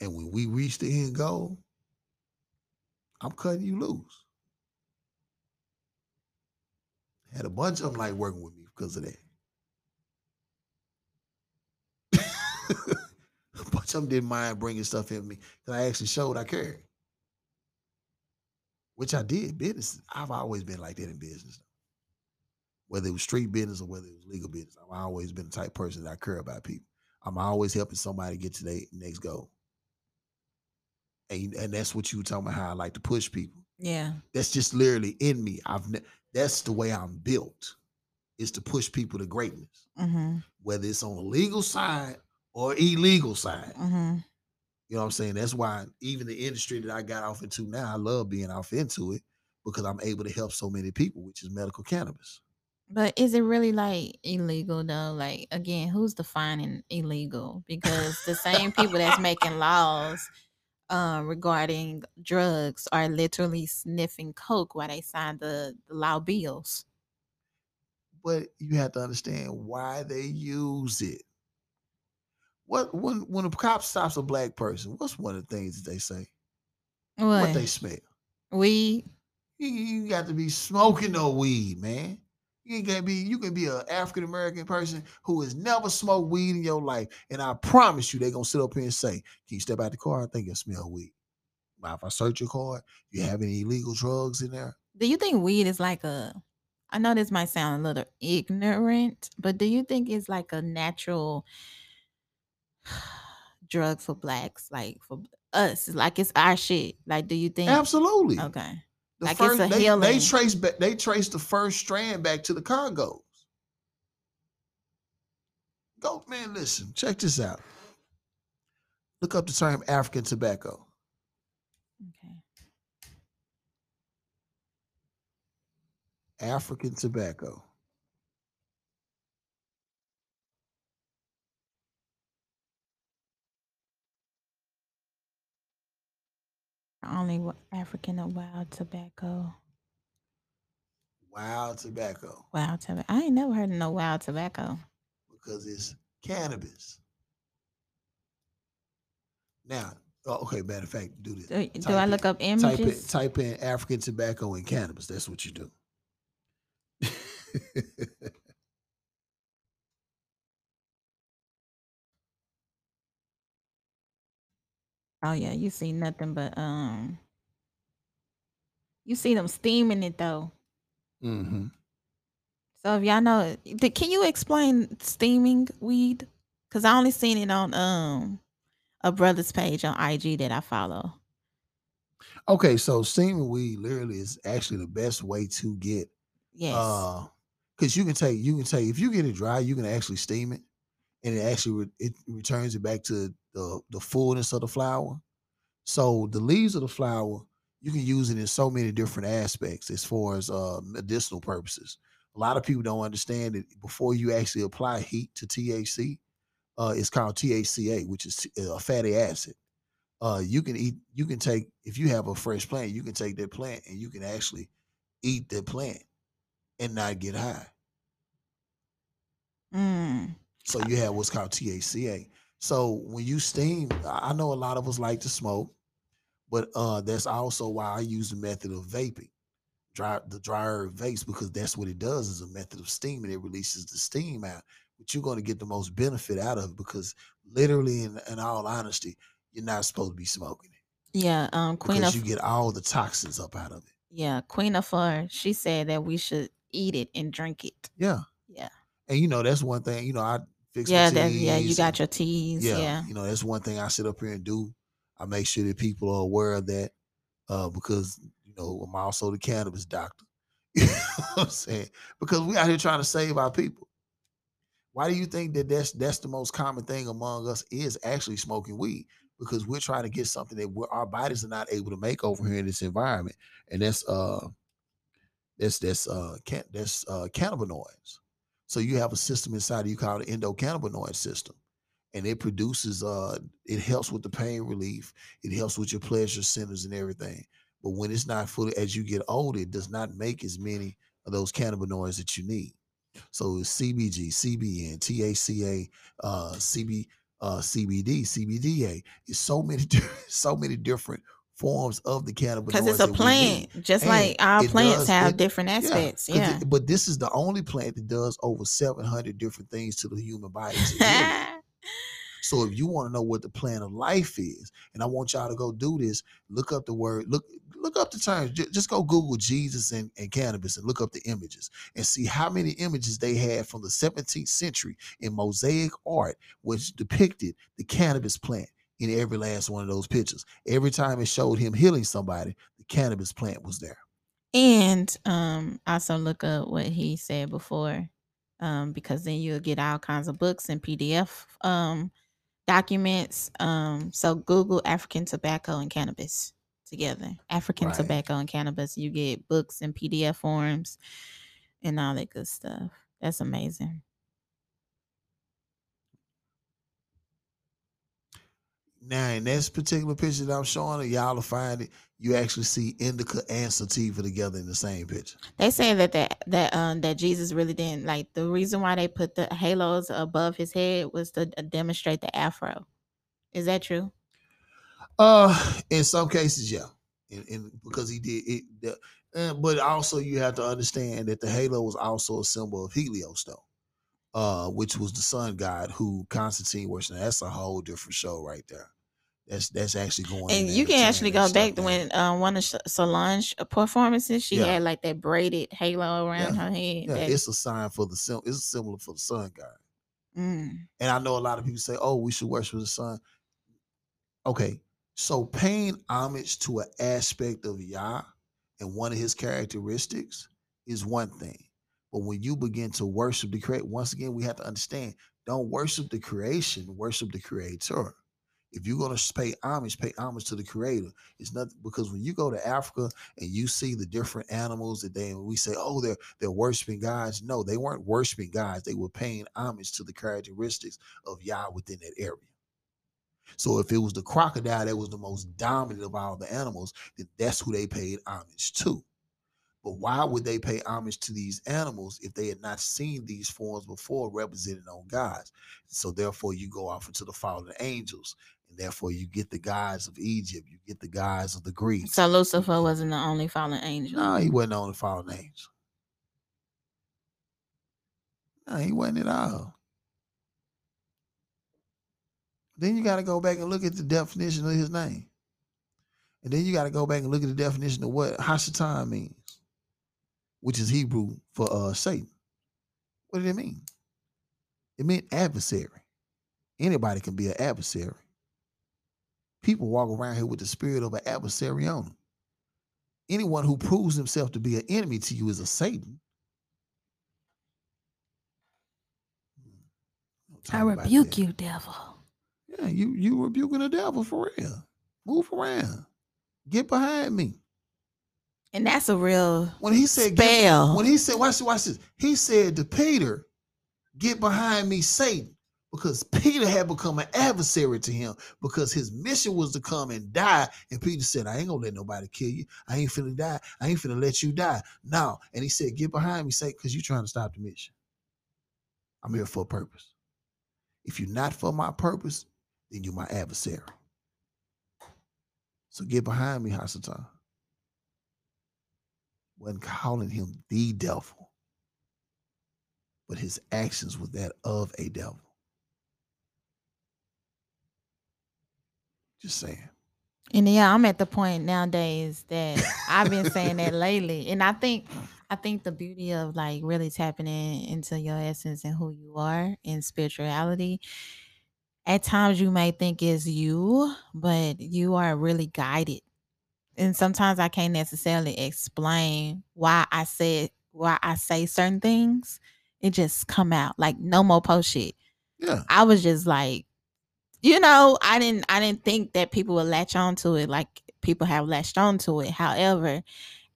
And when we reach the end goal, I'm cutting you loose. Had a bunch of them like working with me because of that. A bunch of them didn't mind bringing stuff in me because I actually showed I cared. Which I did. Business, I've always been like that in business. Whether it was street business or whether it was legal business, I've always been the type of person that I care about people. I'm always helping somebody get to their next goal. And, and that's what you were talking about, how I like to push people Yeah. that's just literally in me. I've ne- that's the way I'm built, is to push people to greatness, Mm-hmm. whether it's on the legal side or illegal side. Mm-hmm. You know what I'm saying? That's why even the industry that I got off into now, I love being off into it because I'm able to help so many people, which is medical cannabis. But is it really like illegal though? Like again, who's defining illegal? Because the same people that's (laughs) making laws uh, regarding drugs are literally sniffing coke while they sign the, the law bills. But you have to understand why they use it. What when when a cop stops a black person, what's one of the things that they say? What? What they smell? Weed. You, you got to be smoking no weed, man. You gotta be. You can be an African American person who has never smoked weed in your life, and I promise you, they're gonna sit up here and say, "Can you step out the car? I think you smell weed." Now, if I search your car, you have any illegal drugs in there? do you think weed is like a I know this might sound a little ignorant, but do you think it's like a natural (gasps) drug for blacks, like for us? Like it's our shit. Like, do you think? Absolutely. Okay. The Like it's a they, they trace back. They trace the first strand back to the Congos. Go, man. Listen, check this out. Look up the term African tobacco. Okay. African tobacco. Only African or wild tobacco. Wild tobacco. Wild tobacco. I ain't never heard of no wild tobacco. because it's cannabis. Now, Oh, okay, matter of fact, do this. Do, do I in- look up Type in, images? type in African tobacco and cannabis. That's what you do. (laughs) Oh yeah, you see nothing but um. You see them steaming it though. hmm So if y'all know, th- can you explain steaming weed? Cause I only seen it on um a brother's page on IG that I follow. Okay, so steaming weed literally is actually the best way to get Yes. uh because you can take you can take if you get it dry, you can actually steam it and it actually re- it returns it back to the the fullness of the flower. So the leaves of the flower, you can use it in so many different aspects as far as uh medicinal purposes. A lot of people don't understand that before you actually apply heat to THC, uh it's called THCA, which is a fatty acid. Uh you can eat you can take if you have a fresh plant, you can take that plant and you can actually eat that plant and not get high. Mm. So you have what's called THCA. So when you steam, I know a lot of us like to smoke, but uh that's also why I use the method of vaping, dry the dryer vapes, because that's what it does is a method of steaming. It releases the steam out, but you're going to get the most benefit out of it because literally, in, in all honesty, you're not supposed to be smoking it Yeah. Um. Queen because of you get all the toxins up out of it. yeah. Queen Afua. She said that we should eat it and drink it. Yeah. And you know that's one thing. You know I fix my Yeah. That. Yeah. You got your teas. yeah, Yeah. you know that's one thing I sit up here and do. I make sure that people are aware of that uh, because you know I'm also the cannabis doctor. (laughs) you know what I'm saying? Because we out here trying to save our people. Why do you think that that's that's the most common thing among us is actually smoking weed? Because we're trying to get something that we're, our bodies are not able to make over here in this environment, and that's uh that's that's uh can that's uh cannabinoids. So you have a system inside of you called the endocannabinoid system and it produces uh it helps with the pain relief it helps with your pleasure centers and everything. But when it's not fully as you get older it does not make as many of those cannabinoids that you need. So it's cbg cbn taca uh cb uh cbd cbda it's so many (laughs) so many different forms of the cannabinoids Because it's a that we need. plant, just And like our plants does- have it- different Yeah, Yeah. it- but this is the only plant that does over 700 different things to the human body to (laughs) heal it. So if you want to know what the plan of life is, and I want y'all to go do this, look up the word, look look up the terms. Just go Google Jesus and, and cannabis and look up the images and see how many images they had from the 17th century in mosaic art, which depicted the cannabis plant in every last one of those pictures. Every time it showed him healing somebody, the cannabis plant was there. And um also look up what he said before. Um, because then you'll get all kinds of books and PDF um documents. Um, so Google African tobacco and cannabis together. African Right. tobacco and cannabis. You get books and PDF forms and all that good stuff. That's amazing. Now, in this particular picture that I'm showing, y'all will find it. You actually see indica and sativa together in the same picture. They say that that that um that Jesus really didn't like the reason why they put the halos above his head was to uh, demonstrate the afro. Is that true? Uh, in some cases, yeah, and, and because he did it, the, uh, but also you have to understand that the halo was also a symbol of Helios, though, uh, which was the sun god who Constantine worshipped. That's a whole different show right there. That's that's actually going. And you can actually go back to when um, one of Solange performances, she Yeah. had like that braided halo around her head. Yeah, that- it's a sign for the sim- it's a symbol for the sun god. mm, And I know a lot of people say, "Oh, we should worship the sun." Okay, so paying homage to an aspect of Yah and one of his characteristics is one thing, but when you begin to worship the create, once again, we have to understand: don't worship the creation, worship the Creator. If you're gonna pay homage, pay homage to the Creator. It's nothing because when you go to Africa and you see the different animals that they, we say, "Oh, they're they're worshiping gods." No, they weren't worshiping gods. They were paying homage to the characteristics of Yah within that area. So if it was the crocodile that was the most dominant of all the animals, then that's who they paid homage to. But why would they pay homage to these animals if they had not seen these forms before represented on gods? So therefore, you go off into the fallen angels And therefore, you get the gods of Egypt, you get the gods of the Greeks. So Lucifer wasn't the only fallen angel. No, he wasn't the fallen angel. No, he wasn't at all. Then you got to go back and look at the definition of his name. And then you got to go back and look at the definition of what Hashatan means, which is Hebrew for uh, Satan. What did it mean? It meant adversary. Anybody can be an adversary. People walk around here with the spirit of an adversary on them. Anyone who proves himself to be an enemy to you is a Satan. I rebuke you, devil. Yeah, you you rebuking the devil for real. Move around. Get behind me. And that's a real When he said get- spell. when he said watch this, watch this. He said to Peter, "Get behind me, Satan." Because Peter had become an adversary to him because his mission was to come and die. And Peter said, I ain't gonna let nobody kill you. I ain't finna die. I ain't finna let you die. No. And he said, Get behind me, Satan, because you're trying to stop the mission. I'm here for a purpose. If you're not for my purpose, then you're my adversary. So get behind me, Hasatan. Wasn't calling him the devil, but his actions were that of a devil. Just saying. And yeah, I'm at the point nowadays that I've been saying that lately. And I think I think the beauty of like really tapping in into your essence and who you are in spirituality. At times you may think it's you, but you are really guided. And sometimes I can't necessarily explain why I said why I say certain things. It just come out like no more post shit. Yeah. I was just like, you know, I didn't I didn't think that people would latch on to it like people have latched on to it. However,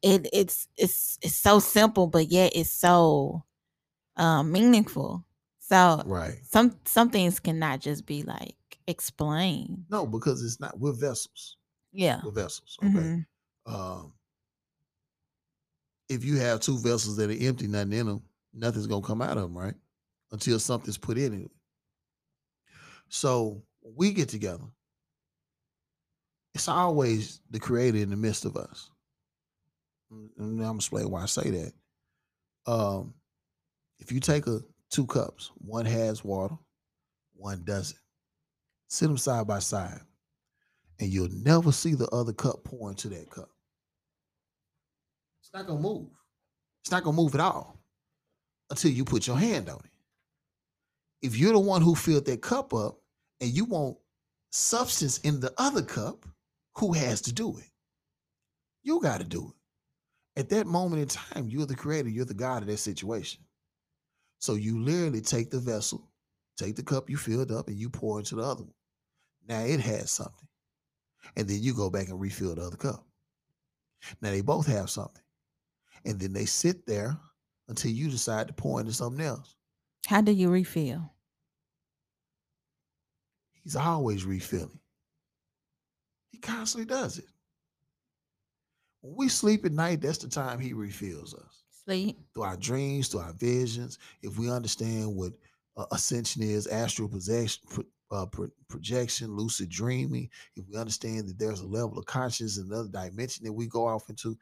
it it's it's it's so simple, but yet it's so um meaningful. So Right. some some things cannot just be like explained. No, because it's not, we're vessels. Yeah. We're vessels. Okay. Mhm. Um, if you have two vessels that are empty, nothing in them, nothing's gonna come out of them, right? Until something's put in it. So we get together, it's always the creator in the midst of us. And I'm gonna explain why I say that. Um, if you take a two cups, one has water, one doesn't. Sit them side by side, and you'll never see the other cup pour into that cup. It's not gonna move. It's not gonna move at all until you put your hand on it. If you're the one who filled that cup up and you want substance in the other cup, who has to do it? You got to do it. At that moment in time, you're the creator, you're the God of that situation. So you literally take the vessel, take the cup you filled up, and you pour into the other one. Now it has something. And then you go back and refill the other cup. Now they both have something. And then they sit there until you decide to pour into something else. How do you refill? He's always refilling. He constantly does it. When we sleep at night, that's the time he refills us Sleep. through our dreams, through our visions. If we understand what uh, ascension is, astral possession, uh, pro- projection, lucid dreaming, if we understand that there's a level of consciousness, another dimension that we go off into.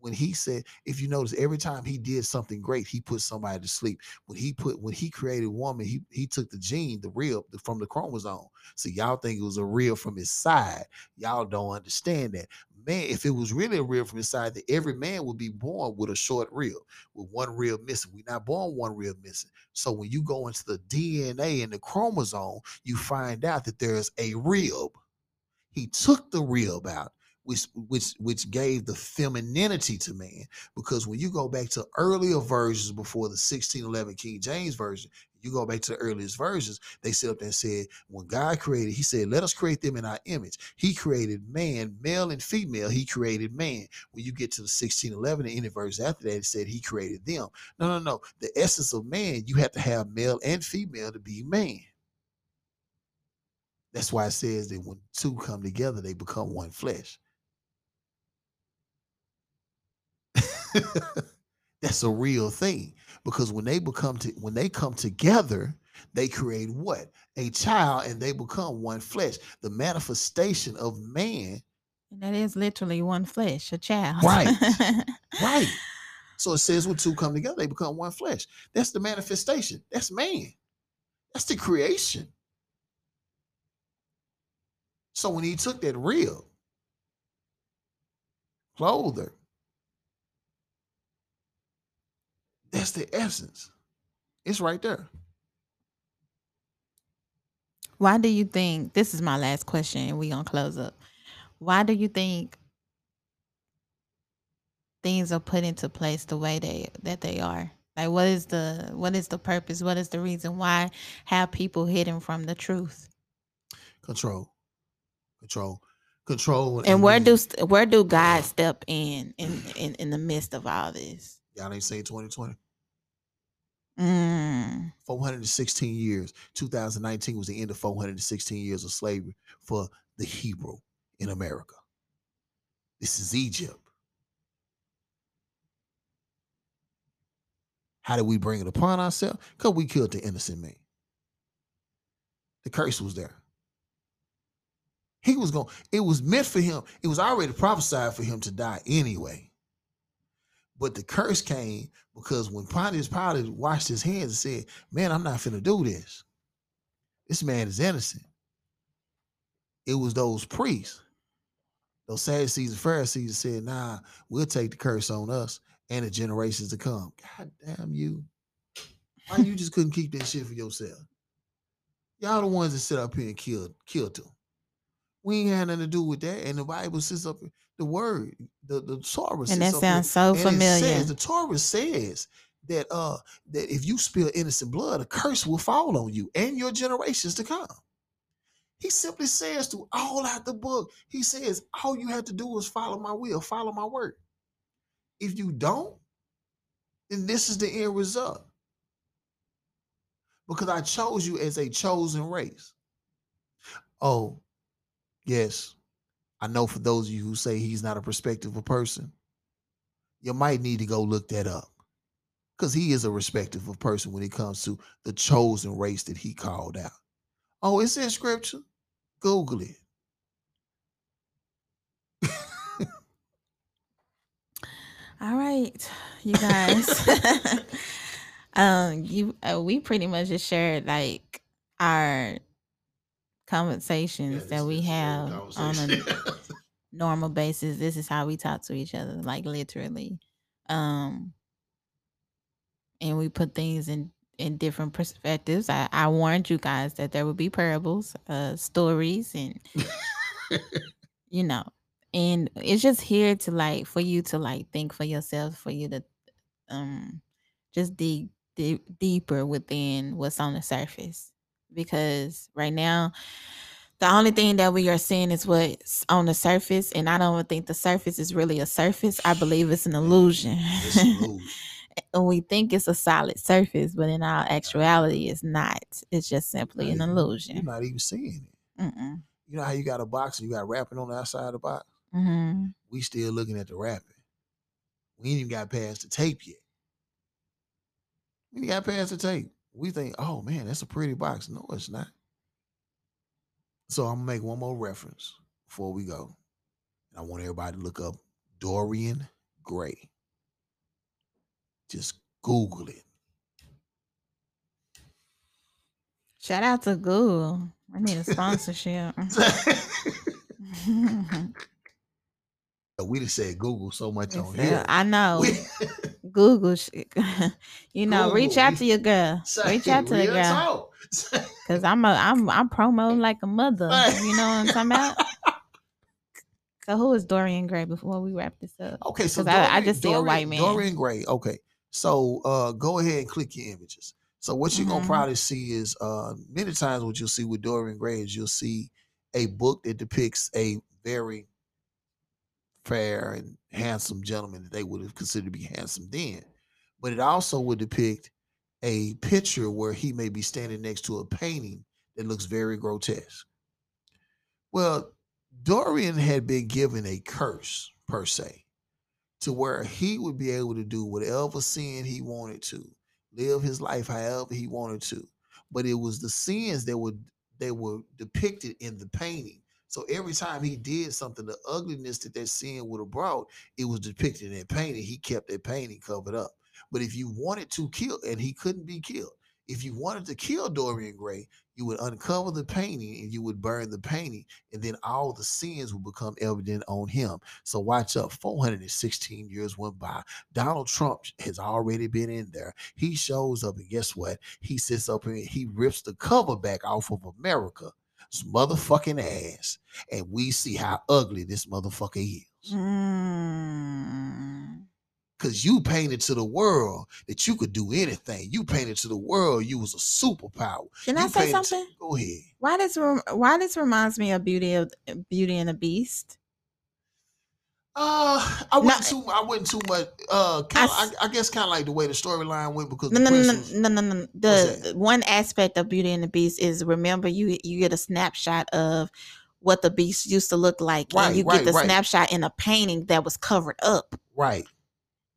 When he said, if you notice, every time he did something great, he put somebody to sleep. When he put, when he created woman, he he took the gene, the rib from the chromosome. So y'all think it was a rib from his side. Y'all don't understand that. Man, if it was really a rib from his side, that every man would be born with a short rib, with one rib missing. We're not born one rib missing. So when you go into the DNA and the chromosome, you find out that there's a rib. He took the rib out, which which which gave the femininity to man. Because when you go back to earlier versions before the 1611 King James version, you go back to the earliest versions, they sit up there and said, when God created, he said, let us create them in our image. He created man, male and female, he created man. When you get to the 1611, and any verse after that, it said he created them. No, no, no. The essence of man, you have to have male and female to be man. That's why it says that when two come together, they become one flesh. (laughs) That's a real thing because when they become to when they come together, They create what? A child and they become one flesh. The manifestation of man. And that is literally one flesh, a child. Right. (laughs) Right. So it says when two come together, they become one flesh. That's the manifestation. That's man. That's the creation. So when he took that real, clothed her, that's the essence. It's right there. Why do you think this is my last question and we gonna close up? Why do you think things are put into place the way they that they are? Like what is the what is the purpose? What is the reason why have people hidden from the truth? Control. Control. Control. And where then- do where do God step in in in, in the midst of all this? y'all ain't say 2020? Mm. 416 years. 2019 was the end of 416 years of slavery for the Hebrew in America. This is Egypt. How did we bring it upon ourselves? Because we killed the innocent man. The curse was there. He was going, it was meant for him. It was already prophesied for him to die anyway. But the curse came because when Pontius Pilate washed his hands and said, Man, I'm not finna do this. This man is innocent. It was those priests, those Sadducees and Pharisees that said, Nah, we'll take the curse on us and the generations to come. God damn you. Why you just couldn't keep that shit for yourself? Y'all the ones that sit up here and killed killed them. We ain't had nothing to do with that. And the Bible sits up the word, the, the Torah And that sounds so familiar. says- the Torah says that uh that if you spill innocent blood, a curse will fall on you and your generations to come. He simply says to all out the book, he says, all you have to do is follow my will, follow my word. If you don't, then this is the end result. Because I chose you as a chosen race. Oh, yes. I know for those of you who say he's not a respectable person, you might need to go look that up. Because he is a respectable person when it comes to the chosen race that he called out. Oh, it's in scripture. Google it. All right, you guys. (laughs) (laughs) um, you uh, we pretty much just shared like our conversations that we have on a (laughs) normal basis. This is how we talk to each other, like literally. Um, and we put things in in different perspectives. I, I warned you guys that there would be parables, uh, stories, and (laughs) you know, and it's just here to like for you to like think for yourself, for you to um just dig deep, deeper within what's on the surface. Because right now, the only thing that we are seeing is what's on the surface, and I don't think the surface is really a surface. I believe it's an illusion. It's an (laughs) illusion. and we think it's a solid surface, but in our actuality, it's not. It's just simply an. You're illusion. not even seeing it. Mm-mm. You know how you got a box and you got wrapping on the outside of the box? hmm We still looking at the wrapping. We ain't even got past the tape yet. We ain't got past the tape. We think, oh man, that's a pretty box. No, it's not. So I'm gonna make one more reference before we go. And I want everybody to look up Dorian Gray. Just Google it. Shout out to Google. I need a sponsorship. (laughs) (laughs) we just said Google so much on Yeah, here. I know. We- Google, (laughs) you know, reach out to your girl. Reach out to the girl, (laughs) cause I'm a, I'm, I'm promo like a mother. You know what I'm talking about? (laughs) So who is Dorian Gray? Before we wrap this up, Okay, so 'Cause I- I Dorian- just see a white man. Dorian Gray. Okay, so uh, go ahead and click your images. So what you're Mhm. gonna probably see is uh, many times what you'll see with Dorian Gray is you'll see a book that depicts a very fair and handsome gentleman that they would have considered to be handsome then, but it also would depict a picture where he may be standing next to a painting that looks very grotesque. Well, Dorian had been given a curse per se to where he would be able to do whatever sin he wanted to, live his life however he wanted to. but it was the sins that were they were depicted in the painting. So every time he did something, the ugliness that that sin would have brought, it was depicted in painting. He kept that painting covered up. But if you wanted to kill, and he couldn't be killed, if you wanted to kill Dorian Gray, you would uncover the painting and you would burn the painting, and then all the sins would become evident on him. So watch up. 416 years went by. Donald Trump has already been in there. He shows up, and guess what? He sits up and he rips the cover back off of America's motherfucking ass, and we see how ugly this motherfucker is. Mm. Cause you painted to the world that you could do anything. You painted to the world you was a superpower. Can I say painted to- something? go ahead. Why this why this reminds me of Beauty of Beauty and the Beast? Uh, I wouldn't too. I wouldn't too much. Uh, kind I I, I, guess kind of like the way the storyline went because No, the no, no, no, no, no. The one aspect of Beauty and the Beast is remember you you get a snapshot of what the beast used to look like, Right, and you right, get the right. snapshot in a painting that was covered up. right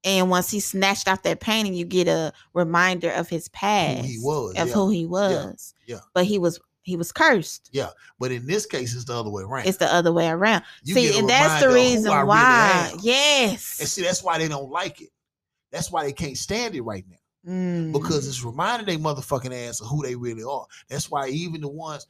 And once he snatched out that painting, you get a reminder of his past, who he was. of yeah. who he was. yeah. But he was he was cursed. Yeah, but in this case, it's the other way around. It's the other way around. You see, and that's the reminder of who reason I really why. yes. and see, that's why they don't like it. That's why they can't stand it right now Mm. because it's reminding they motherfucking ass of who they really are. That's why even the ones